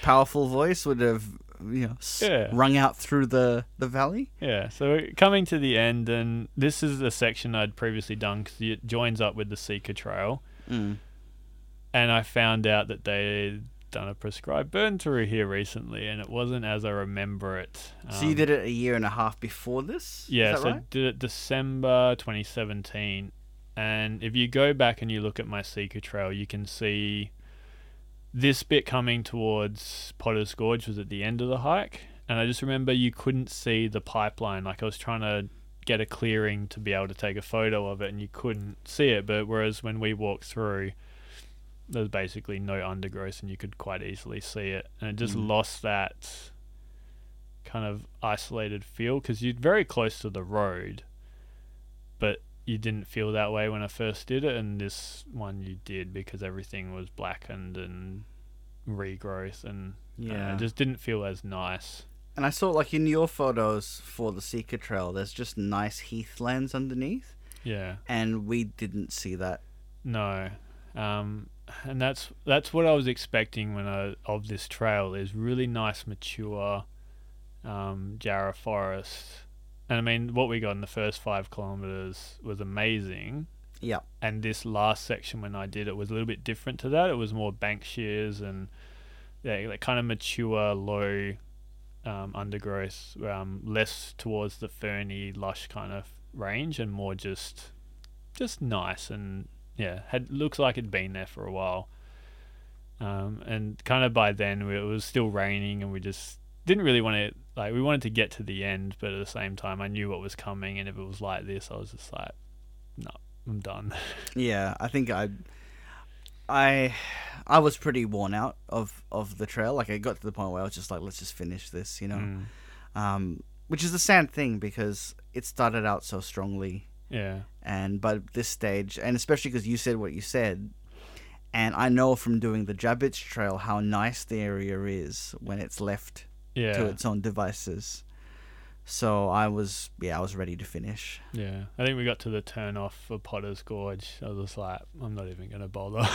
Powerful voice would have, you know, Yeah. rung out through the the valley. Yeah, so coming to the end, and this is the section I'd previously done because it joins up with the Seeker Trail, Mm. and I found out that they'd done a prescribed burn through here recently, and it wasn't as I remember it. So you Um, did it a year and a half before this. Yeah, so right? did it December 2017, and if you go back and you look at my Seeker Trail, you can see this bit coming towards Potter's Gorge was at the end of the hike, and I just remember you couldn't see the pipeline. Like I was trying to get a clearing to be able to take a photo of it, and you couldn't see it. But whereas when we walked through, there's basically no undergrowth, and you could quite easily see it, and it just Mm. lost that kind of isolated feel because you're very close to the road, but you didn't feel that way when I first did it, and this one you did because everything was blackened and regrowth, and Yeah. it just didn't feel as nice. And I saw like in your photos for the Seeker Trail, there's just nice heathlands underneath, Yeah, and we didn't see that. no, um, and that's that's what I was expecting when I of this trail is really nice mature um, Jarrah forest. And I mean, what we got in the first five kilometers was amazing. Yeah. and this last section when I did it was a little bit different to that. It was more banksias and yeah, like kind of mature, low um, undergrowth, um, less towards the ferny, lush kind of range, and more just just nice and yeah, had looks like it'd been there for a while. Um, and kind of by then we, it was still raining, and we just didn't really want to like we wanted to get to the end, but at the same time I knew what was coming, and if it was like this, I was just like, no, I'm done. *laughs* Yeah, I think I, I, I was pretty worn out of of the trail. Like I got to the point where I was just like, let's just finish this, you know. Mm. Um, which is a sad thing because it started out so strongly, Yeah. and by this stage, and especially because you said what you said, and I know from doing the Jabbits Trail how nice the area is when it's left Yeah. to its own devices. So I was, yeah, I was ready to finish. Yeah. I think we got to the turn off for Potter's Gorge. I was like, I'm not even going to bother.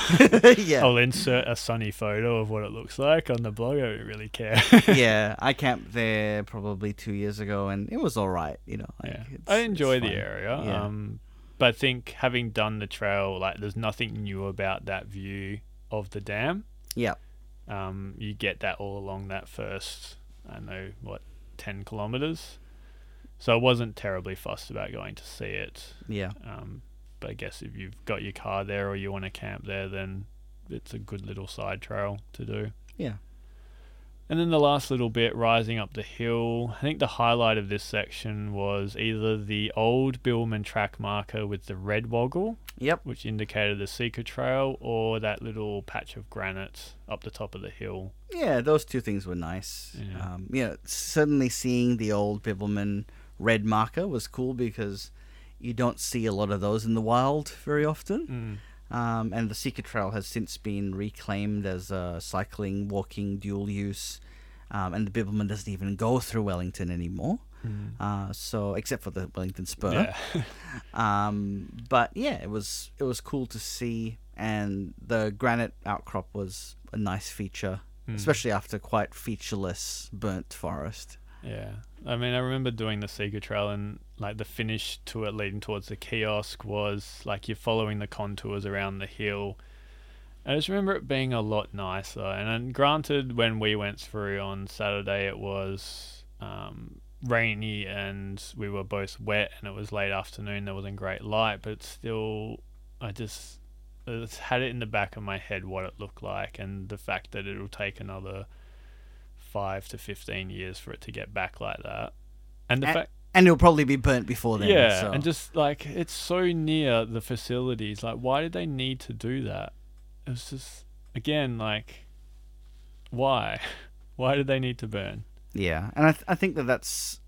*laughs* yeah, I'll insert a sunny photo of what it looks like on the blog. I don't really care. *laughs* yeah, I camped there probably two years ago, and it was all right. You know, like, yeah. I enjoy the area. Yeah. Um, but I think having done the trail, like, there's nothing new about that view of the dam. Yeah. Um, you get that all along that first, I don't know, what, 10 kilometers? So I wasn't terribly fussed about going to see it. Yeah, Um, but I guess if you've got your car there or you want to camp there, then it's a good little side trail to do. Yeah. And then the last little bit, rising up the hill. I think the highlight of this section was either the old Bibbulmun track marker with the red woggle, Yep. which indicated the Seeker Trail, or that little patch of granite up the top of the hill. Yeah, those two things were nice. Yeah. Um, certainly seeing the old Bibbulmun red marker was cool because you don't see a lot of those in the wild very often. Mm. Um, and the Seeker Trail has since been reclaimed as a cycling, walking, dual use. Um, and the Bibbulmun doesn't even go through Wellington anymore. Mm. Uh, so except for the Wellington Spur. Yeah. *laughs* Um, but yeah, it was it was cool to see, and the granite outcrop was a nice feature, Mm. especially after quite featureless burnt forest. Yeah. I mean, I remember doing the Seeker Trail and like the finish to it leading towards the kiosk was like you're following the contours around the hill. I just remember it being a lot nicer. And then granted, when we went through on Saturday, it was um, rainy and we were both wet and it was late afternoon. There wasn't great light, but still, I just, I just had it in the back of my head what it looked like and the fact that it'll take another five to fifteen years for it to get back like that. And the A- fact, And it'll probably be burnt before then. yeah, so. and just like it's so near the facilities. Like, why did they need to do that? It was just again like, why? *laughs* Why did they need to burn? Yeah, and I, th- I think that that's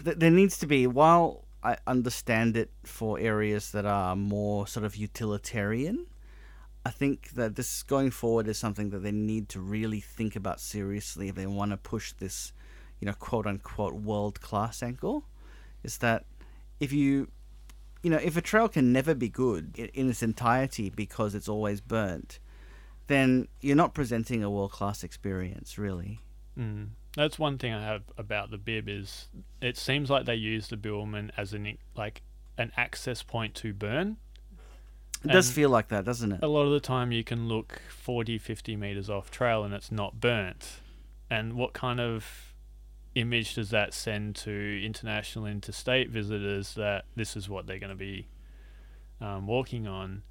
that there needs to be while I understand it for areas that are more sort of utilitarian. I think that this going forward is something that they need to really think about seriously if they want to push this, you know, quote unquote world class ankle Is that if you, you know, if a trail can never be good in, its entirety because it's always burnt, then you're not presenting a world class experience, really. Mm. That's one thing I have about the bib is it seems like they use the Bibbulmun as an like an access point to burn. It does And feel like that, doesn't it? A lot of the time you can look 40, 50 meters off trail and it's not burnt. And what kind of image does that send to international interstate visitors that this is what they're going to be um, walking on?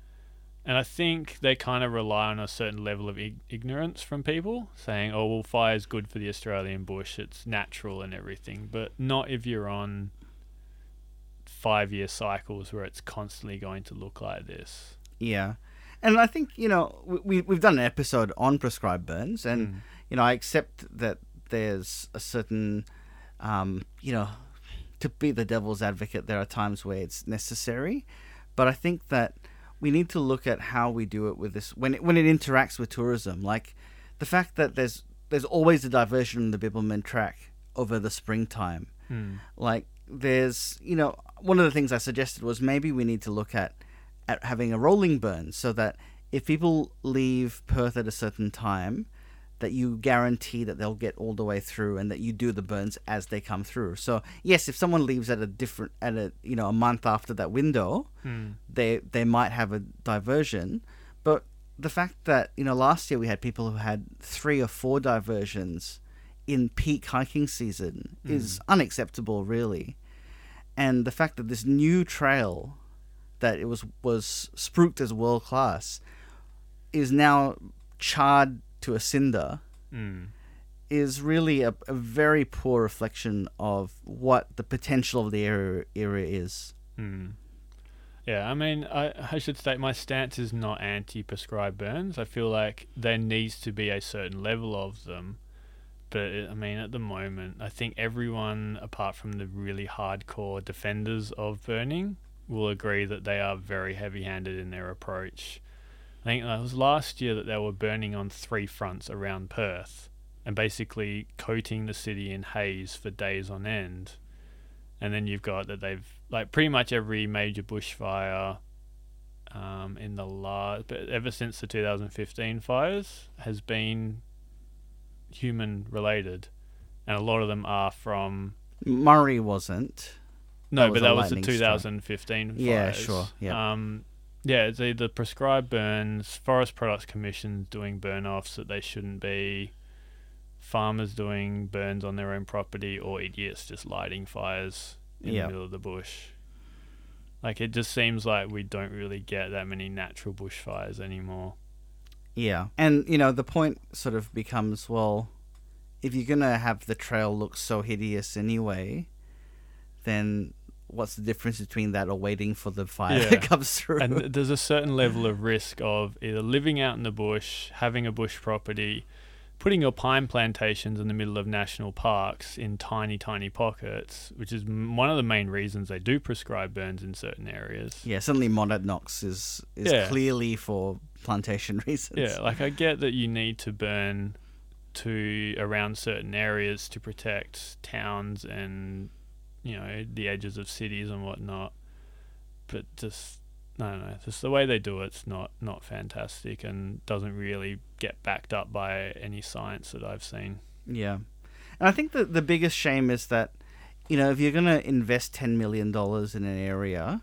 And I think they kind of rely on a certain level of ig- ignorance from people saying, oh, well, fire is good for the Australian bush, it's natural and everything, but not if you're on five year cycles where it's constantly going to look like this. Yeah, and I think you know we we- we've done an episode on prescribed burns, and Mm. you know I accept that there's a certain, um, you know, to be the devil's advocate, there are times where it's necessary, but I think that we need to look at how we do it with this when it, when it interacts with tourism, like the fact that there's there's always a diversion in the Bibbulmun track over the springtime. Mm. like there's you know one of the things i suggested was maybe we need to look at at having a rolling burn so that if people leave perth at a certain time that you guarantee that they'll get all the way through and that you do the burns as they come through. So yes if someone leaves at a different at a you know a month after that window Mm. they they might have a diversion. But the fact that you know last year we had people who had three or four diversions in peak hiking season is unacceptable really. And the fact that this new trail that it was was spruiked as world class is now charred to a cinder Mm. is really a, a very poor reflection of what the potential of the area area is Hmm. Yeah, I mean, I, I should state my stance is not anti prescribed burns. I feel like there needs to be a certain level of them. But it, I mean, at the moment, I think everyone, apart from the really hardcore defenders of burning, will agree that they are very heavy handed in their approach. I think it was last year that they were burning on three fronts around Perth and basically coating the city in haze for days on end and then you've got that they've like pretty much every major bushfire um, in the last but ever since the 2015 fires has been human related and a lot of them are from murray wasn't no That but was that was the lightning strike. 2015 fires. Yeah, sure, yeah. um yeah it's either prescribed burns forest products commissions doing burn offs that they shouldn't be farmers doing burns on their own property or idiots just lighting fires in Yeah. the middle of the bush. Like it just seems like we don't really get that many natural bushfires anymore. Yeah. And, you know, the point sort of becomes well, if you're going to have the trail look so hideous anyway, then what's the difference between that or waiting for the fire *laughs* Yeah. that comes through? And *laughs* there's a certain level of risk of either living out in the bush, having a bush property, putting your pine plantations in the middle of national parks in tiny, tiny pockets, which is one of the main reasons they do prescribe burns in certain areas. yeah, certainly Monadnock is is Yeah. clearly for plantation *laughs* reasons. Yeah, like I get that you need to burn to around certain areas to protect towns and you know the edges of cities and whatnot, but just I don't know, just the way they do it's not not fantastic and doesn't really get backed up by any science that I've seen. Yeah. And I think that the biggest shame is that, you know, if you're going to invest $10 million in an area,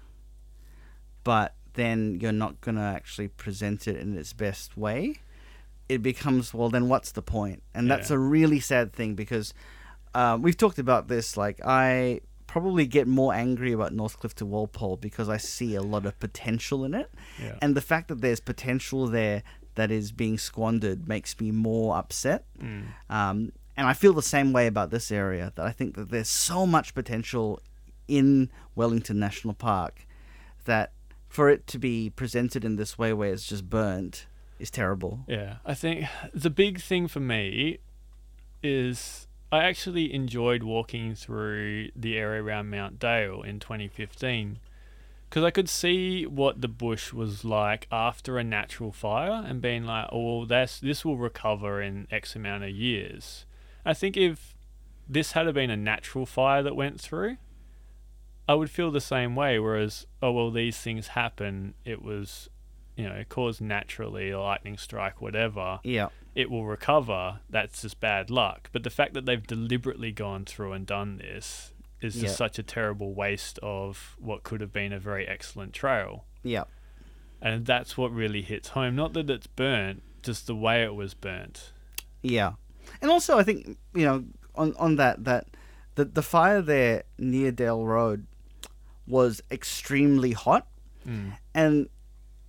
but then you're not going to actually present it in its best way, it becomes, well, then what's the point? And that's a really sad thing because um, we've talked about this. Like, I probably get more angry about Northcliffe to Walpole because I see a lot of potential in it. Yeah. And the fact that there's potential there that is being squandered makes me more upset. Mm. Um, and I feel the same way about this area. That I think that there's so much potential in Wellington National Park that for it to be presented in this way, where it's just burnt, is terrible. Yeah, I think the big thing for me is I actually enjoyed walking through the area around Mount Dale in 2015 because I could see what the bush was like after a natural fire and being like, oh, well, that's, this will recover in X amount of years. I think if this had been a natural fire that went through, I would feel the same way. Whereas, oh, well, these things happen. It was, you know, caused naturally, a lightning strike, whatever Yeah. It will recover, that's just bad luck. But the fact that they've deliberately gone through and done this is just Yeah. such a terrible waste of what could have been a very excellent trail. Yeah. And that's what really hits home. Not that it's burnt, just the way it was burnt. Yeah, and also I think you know on on that that the the fire there near Dale Road was extremely hot, Mm. and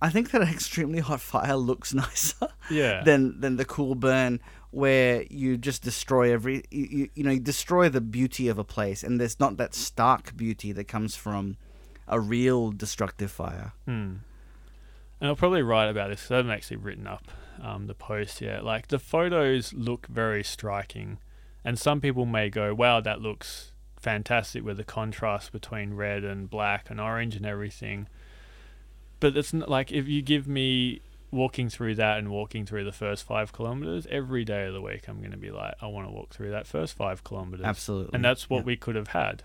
I think that an *laughs* extremely hot fire looks *laughs* nicer Yeah. than than the cool burn where you just destroy every you, you, you know you destroy the beauty of a place, and there's not that stark beauty that comes from a real destructive fire. Hmm. And I'll probably write about this 'cause I haven't actually written up um, the post yet. Like the photos look very striking, and some people may go, "Wow, that looks fantastic with the contrast between red and black and orange and everything." But it's not like if you give me walking through that and walking through the first five kilometers every day of the week, I'm going to be like, I want to walk through that first five kilometers. Absolutely, And that's what Yeah. we could have had.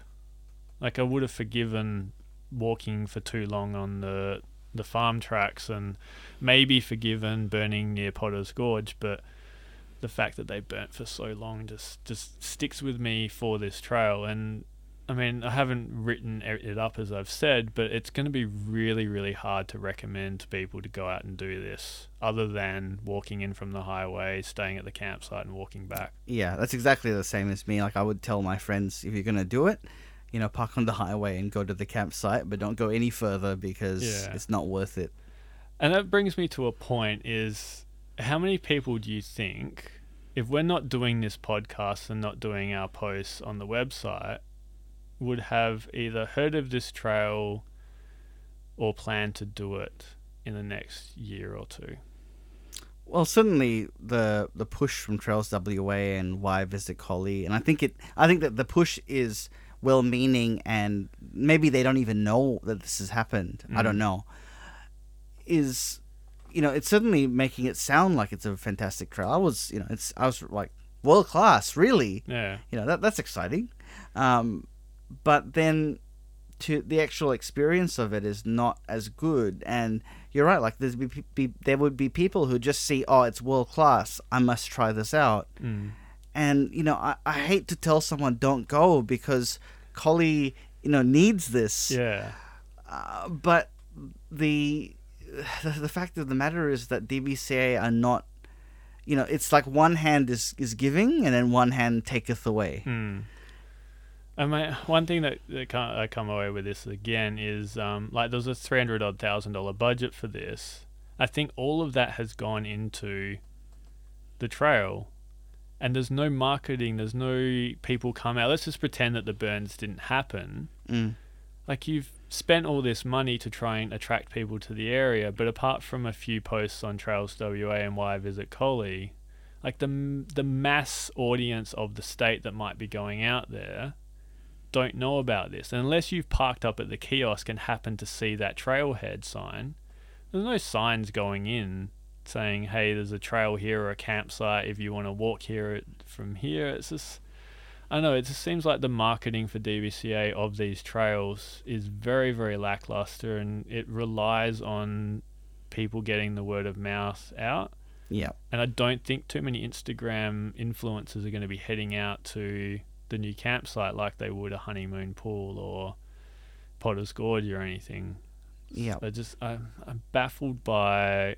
Like I would have forgiven walking for too long on the the farm tracks and maybe forgiven burning near Potter's Gorge, but the fact that they burnt for so long just just sticks with me for this trail and I mean, I haven't written it up as I've said, but it's going to be really, really hard to recommend to people to go out and do this, other than walking in from the highway, staying at the campsite, and walking back. Yeah, that's exactly the same as me. Like I would tell my friends, if you're gonna do it, you know, park on the highway and go to the campsite, but don't go any further because Yeah. it's not worth it. And that brings me to a point: is how many people do you think, if we're not doing this podcast and not doing our posts on the website, would have either heard of this trail or plan to do it in the next year or two? Well, certainly the the push from Trails WA and why visit Collie, and I think it. I think that the push is well-meaning, and maybe they don't even know that this has happened. I don't Mm. know. Is you know, it's certainly making it sound like it's a fantastic trail. I was, you know, it's I was like world class, really. Yeah. you know that that's exciting um, but then to the actual experience of it is not as good and you're right like there's be, be there would be people who just see oh it's world class i must try this out Mm. and you know I, I hate to tell someone don't go because collie you know needs this Yeah. uh, but the, *sighs* the the fact of the matter is that DBCA are not you know it's like one hand is is giving and then one hand taketh away Hmm. And my one thing that, that I come away with this again is um, like there's a three hundred odd thousand dollar budget for this. I think all of that has gone into the trail, and there's no marketing. There's no people come out. Let's just pretend that the burns didn't happen. mm. Like you've spent all this money to try and attract people to the area, but apart from a few posts on Trails WA and why visit Collie, like the the mass audience of the state that might be going out there don't know about this. And unless you've parked up at the kiosk and happen to see that trailhead sign, there's no signs going in saying, "Hey, there's a trail here or a campsite if you want to walk here from here." It's just I don't know. It just seems like the marketing for DBCA of these trails is very, very lackluster, and it relies on people getting the word of mouth out. yeah And I don't think too many Instagram influencers are going to be heading out to the new campsite like they would a honeymoon pool or Potter's Gorge or anything. yeah I just I'm, I'm baffled by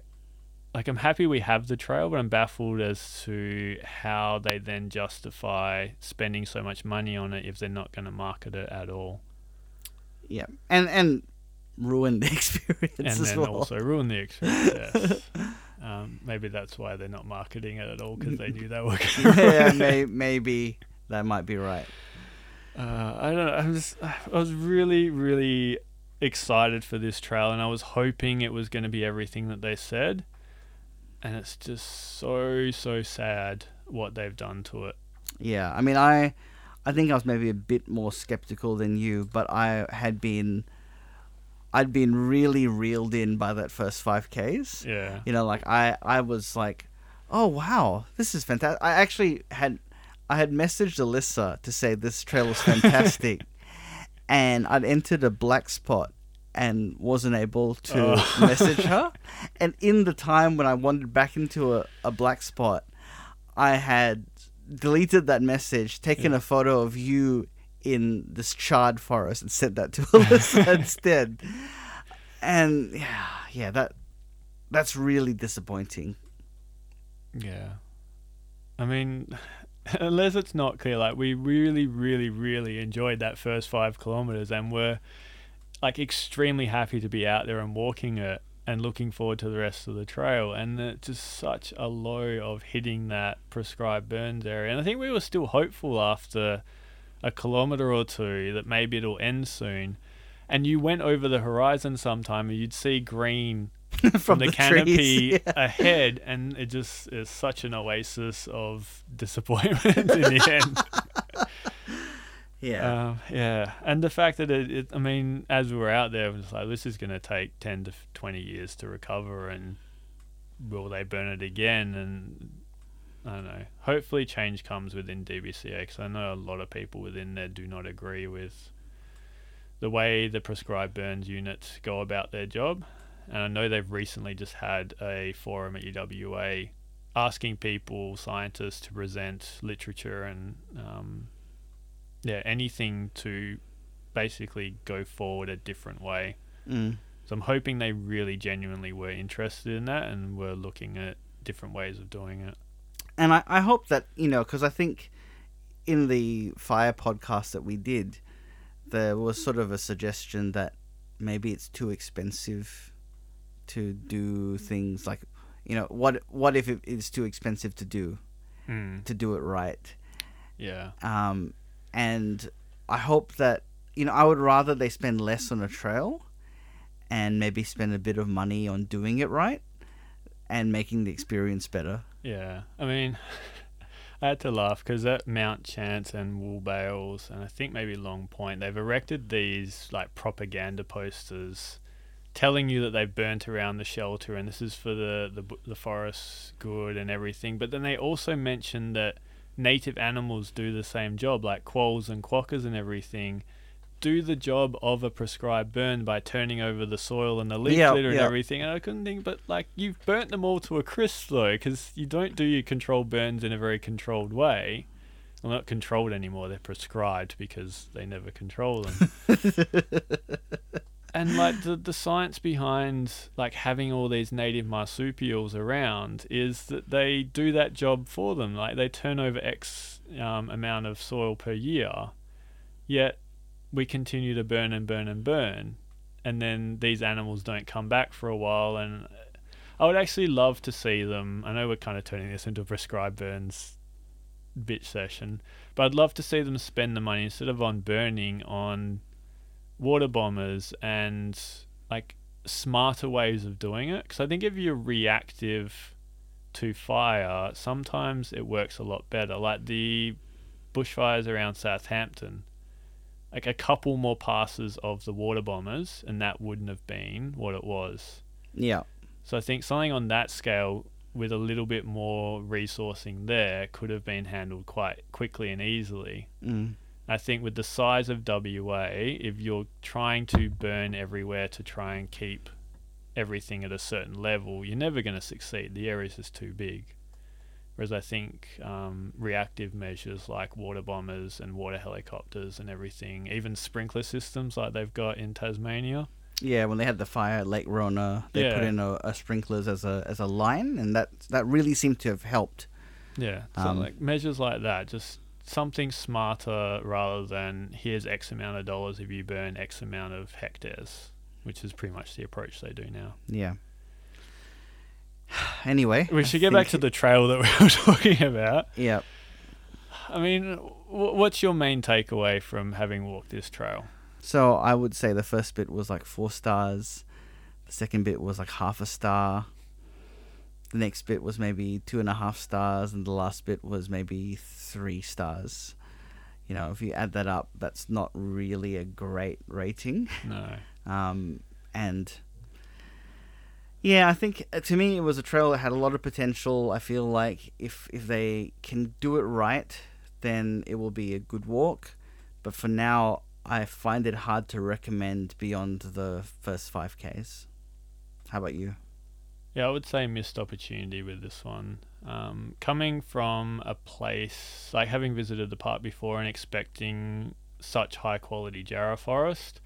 like I'm happy we have the trail, but I'm baffled as to how they then justify spending so much money on it if they're not going to market it at all, yeah and and ruin the *laughs* experience and as then well also ruin the experience. Yes. um, maybe that's why they're not marketing it at all because they *laughs* knew they were. Yeah may, maybe that might be right Uh, I don't know. I'm just, I was really, really excited for this trail, and I was hoping it was going to be everything that they said. and it's just so so sad what they've done to it. Yeah, I mean, I, I think I was maybe a bit more skeptical than you, but I had been, I'd been really reeled in by that first five Ks. Yeah. You know, like I, I was like, oh wow, this is fantastic. I actually had, I had messaged Alyssa to say this trail was *laughs* fantastic, and I'd entered a black spot and wasn't able to Oh. message her. *laughs* And in the time when I wandered back into a, a black spot, I had deleted that message, taken a photo of you in this charred forest, and sent that to *laughs* Alyssa instead. And yeah, yeah, that that's really disappointing. Yeah. I mean, unless it's not clear, like we really, really, really enjoyed that first five kilometers and we're like extremely happy to be out there and walking it and looking forward to the rest of the trail. And it's just such a low of hitting that prescribed burns area. And I think we were still hopeful after a kilometer or two that maybe it'll end soon. And you went over the horizon sometime and you'd see green *laughs* from, the, canopy trees. *laughs* Yeah. ahead, and it just is such an oasis of disappointment in the end. *laughs* Yeah. Um, yeah, and the fact that it, it, I mean, as we were out there, it was like this is going to take ten to twenty years to recover, and will they burn it again? And I don't know. Hopefully, change comes within DBCA because I know a lot of people within there do not agree with the way the prescribed burns units go about their job. And I know they've recently just had a forum at UWA asking people, scientists, to present literature and um, yeah, anything to basically go forward a different way. Mm. So I'm hoping they really genuinely were interested in that and were looking at different ways of doing it. And I, I hope that, you know, because I think in the fire podcast that we did, there was sort of a suggestion that maybe it's too expensive to do things like, you know, what what if it is too expensive to do Mm. to do it right? Yeah. Um, and I hope that you know I would rather they spend less on a trail, and maybe spend a bit of money on doing it right, and making the experience better. Yeah. I mean, *laughs* I had to laugh because at Mount Chance and Woolbales, and I think maybe Long Point, they've erected these like propaganda posters telling you that they've burnt around the shelter and this is for the, the, the forest's good and everything. But then they also mention that native animals do the same job, like quolls and quokkas and everything. Do the job of a prescribed burn by turning over the soil and the leaf Yeah, litter and everything. And I couldn't think, but like you've burnt them all to a crisp though, because you don't do your controlled burns in a very controlled way. Well, not controlled anymore; they're prescribed because they never control them. *laughs* and like the the science behind like having all these native marsupials around is that they do that job for them. Like they turn over X um, amount of soil per year, yet we continue to burn and burn and burn, and then these animals don't come back for a while. And I would actually love to see them. I know we're kind of turning this into a prescribed burns bitch session, but I'd love to see them spend the money instead of on burning on water bombers and like smarter ways of doing it. Because I think if you're reactive to fire, sometimes it works a lot better. Like the bushfires around Southampton, like a couple more passes of the water bombers, and that wouldn't have been what it was. Yeah. So I think something on that scale with a little bit more resourcing there could have been handled quite quickly and easily. Mm. I think with the size of WA, if you're trying to burn everywhere to try and keep everything at a certain level, you're never going to succeed. The area's just too big. Whereas I think um, reactive measures like water bombers and water helicopters and everything, even sprinkler systems like they've got in Tasmania, Yeah, when they had the fire at Lake Rhona, they put in a, a sprinklers as a as a line, and that that really seemed to have helped. Yeah, so Um, like measures like that, just something smarter rather than here's X amount of dollars if you burn X amount of hectares, which is pretty much the approach they do now. Yeah. *sighs* Anyway, We I should get back to the trail that *laughs* we were talking about. Yeah. I mean, wh- what's your main takeaway from having walked this trail? So I would say the first bit was like four stars. The second bit was like half a star. The next bit was maybe two and a half stars, and the last bit was maybe three stars. You know, if you add that up, that's not really a great rating. No. *laughs* Um, and yeah, I think uh, to me it was a trail that had a lot of potential. I feel like if if they can do it right, then it will be a good walk. But for now, I find it hard to recommend beyond the first five Ks. How about you? Yeah, I would say missed opportunity with this one. Um, coming from a place like having visited the park before and expecting such high quality jarrah forest,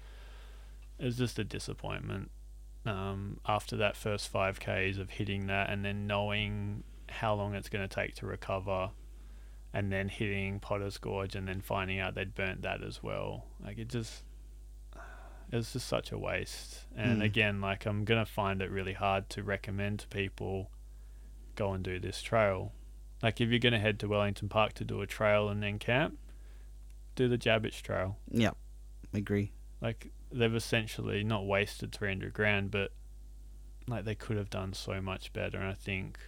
is just a disappointment. Um, after that first five k's of hitting that and then knowing how long it's going to take to recover, and then hitting Potter's Gorge and then finding out they'd burnt that as well, like it just it was just such a waste. And Mm. again, like I'm gonna find it really hard to recommend to people go and do this trail. Like if you're gonna head to Wellington Park to do a trail and then camp, do the Jabbage Trail. Yep, agree. Like they've essentially not wasted 300 grand, but like they could have done so much better. And I think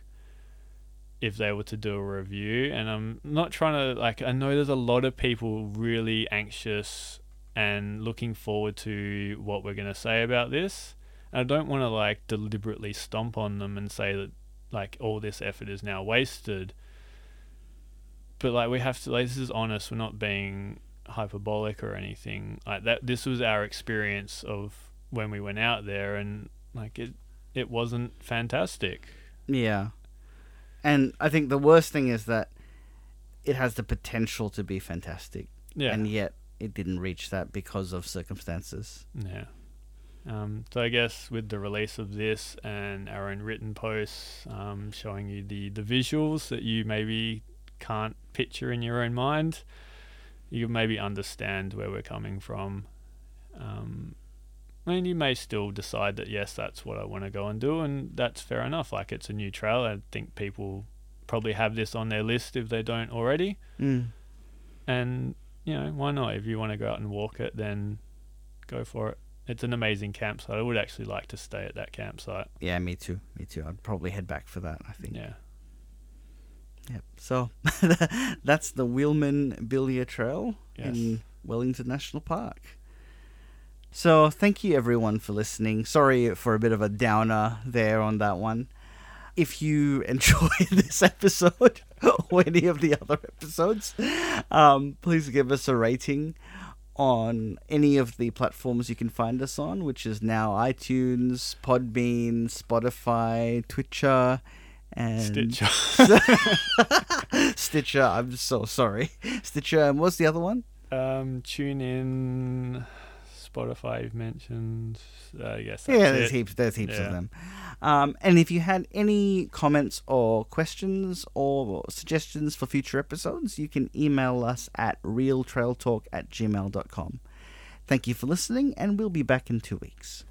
if they were to do a review, and I'm not trying to like, I know there's a lot of people really anxious and looking forward to what we're gonna say about this. And I don't want to like deliberately stomp on them and say that like all this effort is now wasted. But like we have to like this is honest. We're not being hyperbolic or anything like that. This was our experience of when we went out there, and like it, it wasn't fantastic. Yeah. And I think the worst thing is that it has the potential to be fantastic, Yeah, and yet it didn't reach that because of circumstances. yeah. Um, so I guess with the release of this and our own written posts um, showing you the the visuals that you maybe can't picture in your own mind, you maybe understand where we're coming from. Um, I mean, you may still decide that yes, that's what I want to go and do, and that's fair enough. Like it's a new trail. I think people probably have this on their list if they don't already. Mm. And you know, why not? If you want to go out and walk it, then go for it. It's an amazing campsite. I would actually like to stay at that campsite. Yeah, me too. Me too. I'd probably head back for that. I think. Yeah. Yep. So *laughs* that's the Wilman Bilya Trail Yes. in Wellington National Park. So thank you everyone for listening. Sorry for a bit of a downer there on that one. If you enjoyed *laughs* this episode *laughs* or any of the other episodes, um, please give us a rating on any of the platforms you can find us on, which is now iTunes, Podbean, Spotify, Twitcher, and Stitcher. *laughs* Stitcher. I'm so sorry. Stitcher. And what's the other one? um, tune in. Spotify you've mentioned. Uh, yes. yeah, that's there's it. heaps. There's heaps Yeah. of them. Um, and if you had any comments or questions or suggestions for future episodes, you can email us at realtrailtalk at gmail.com. Thank you for listening, and we'll be back in two weeks.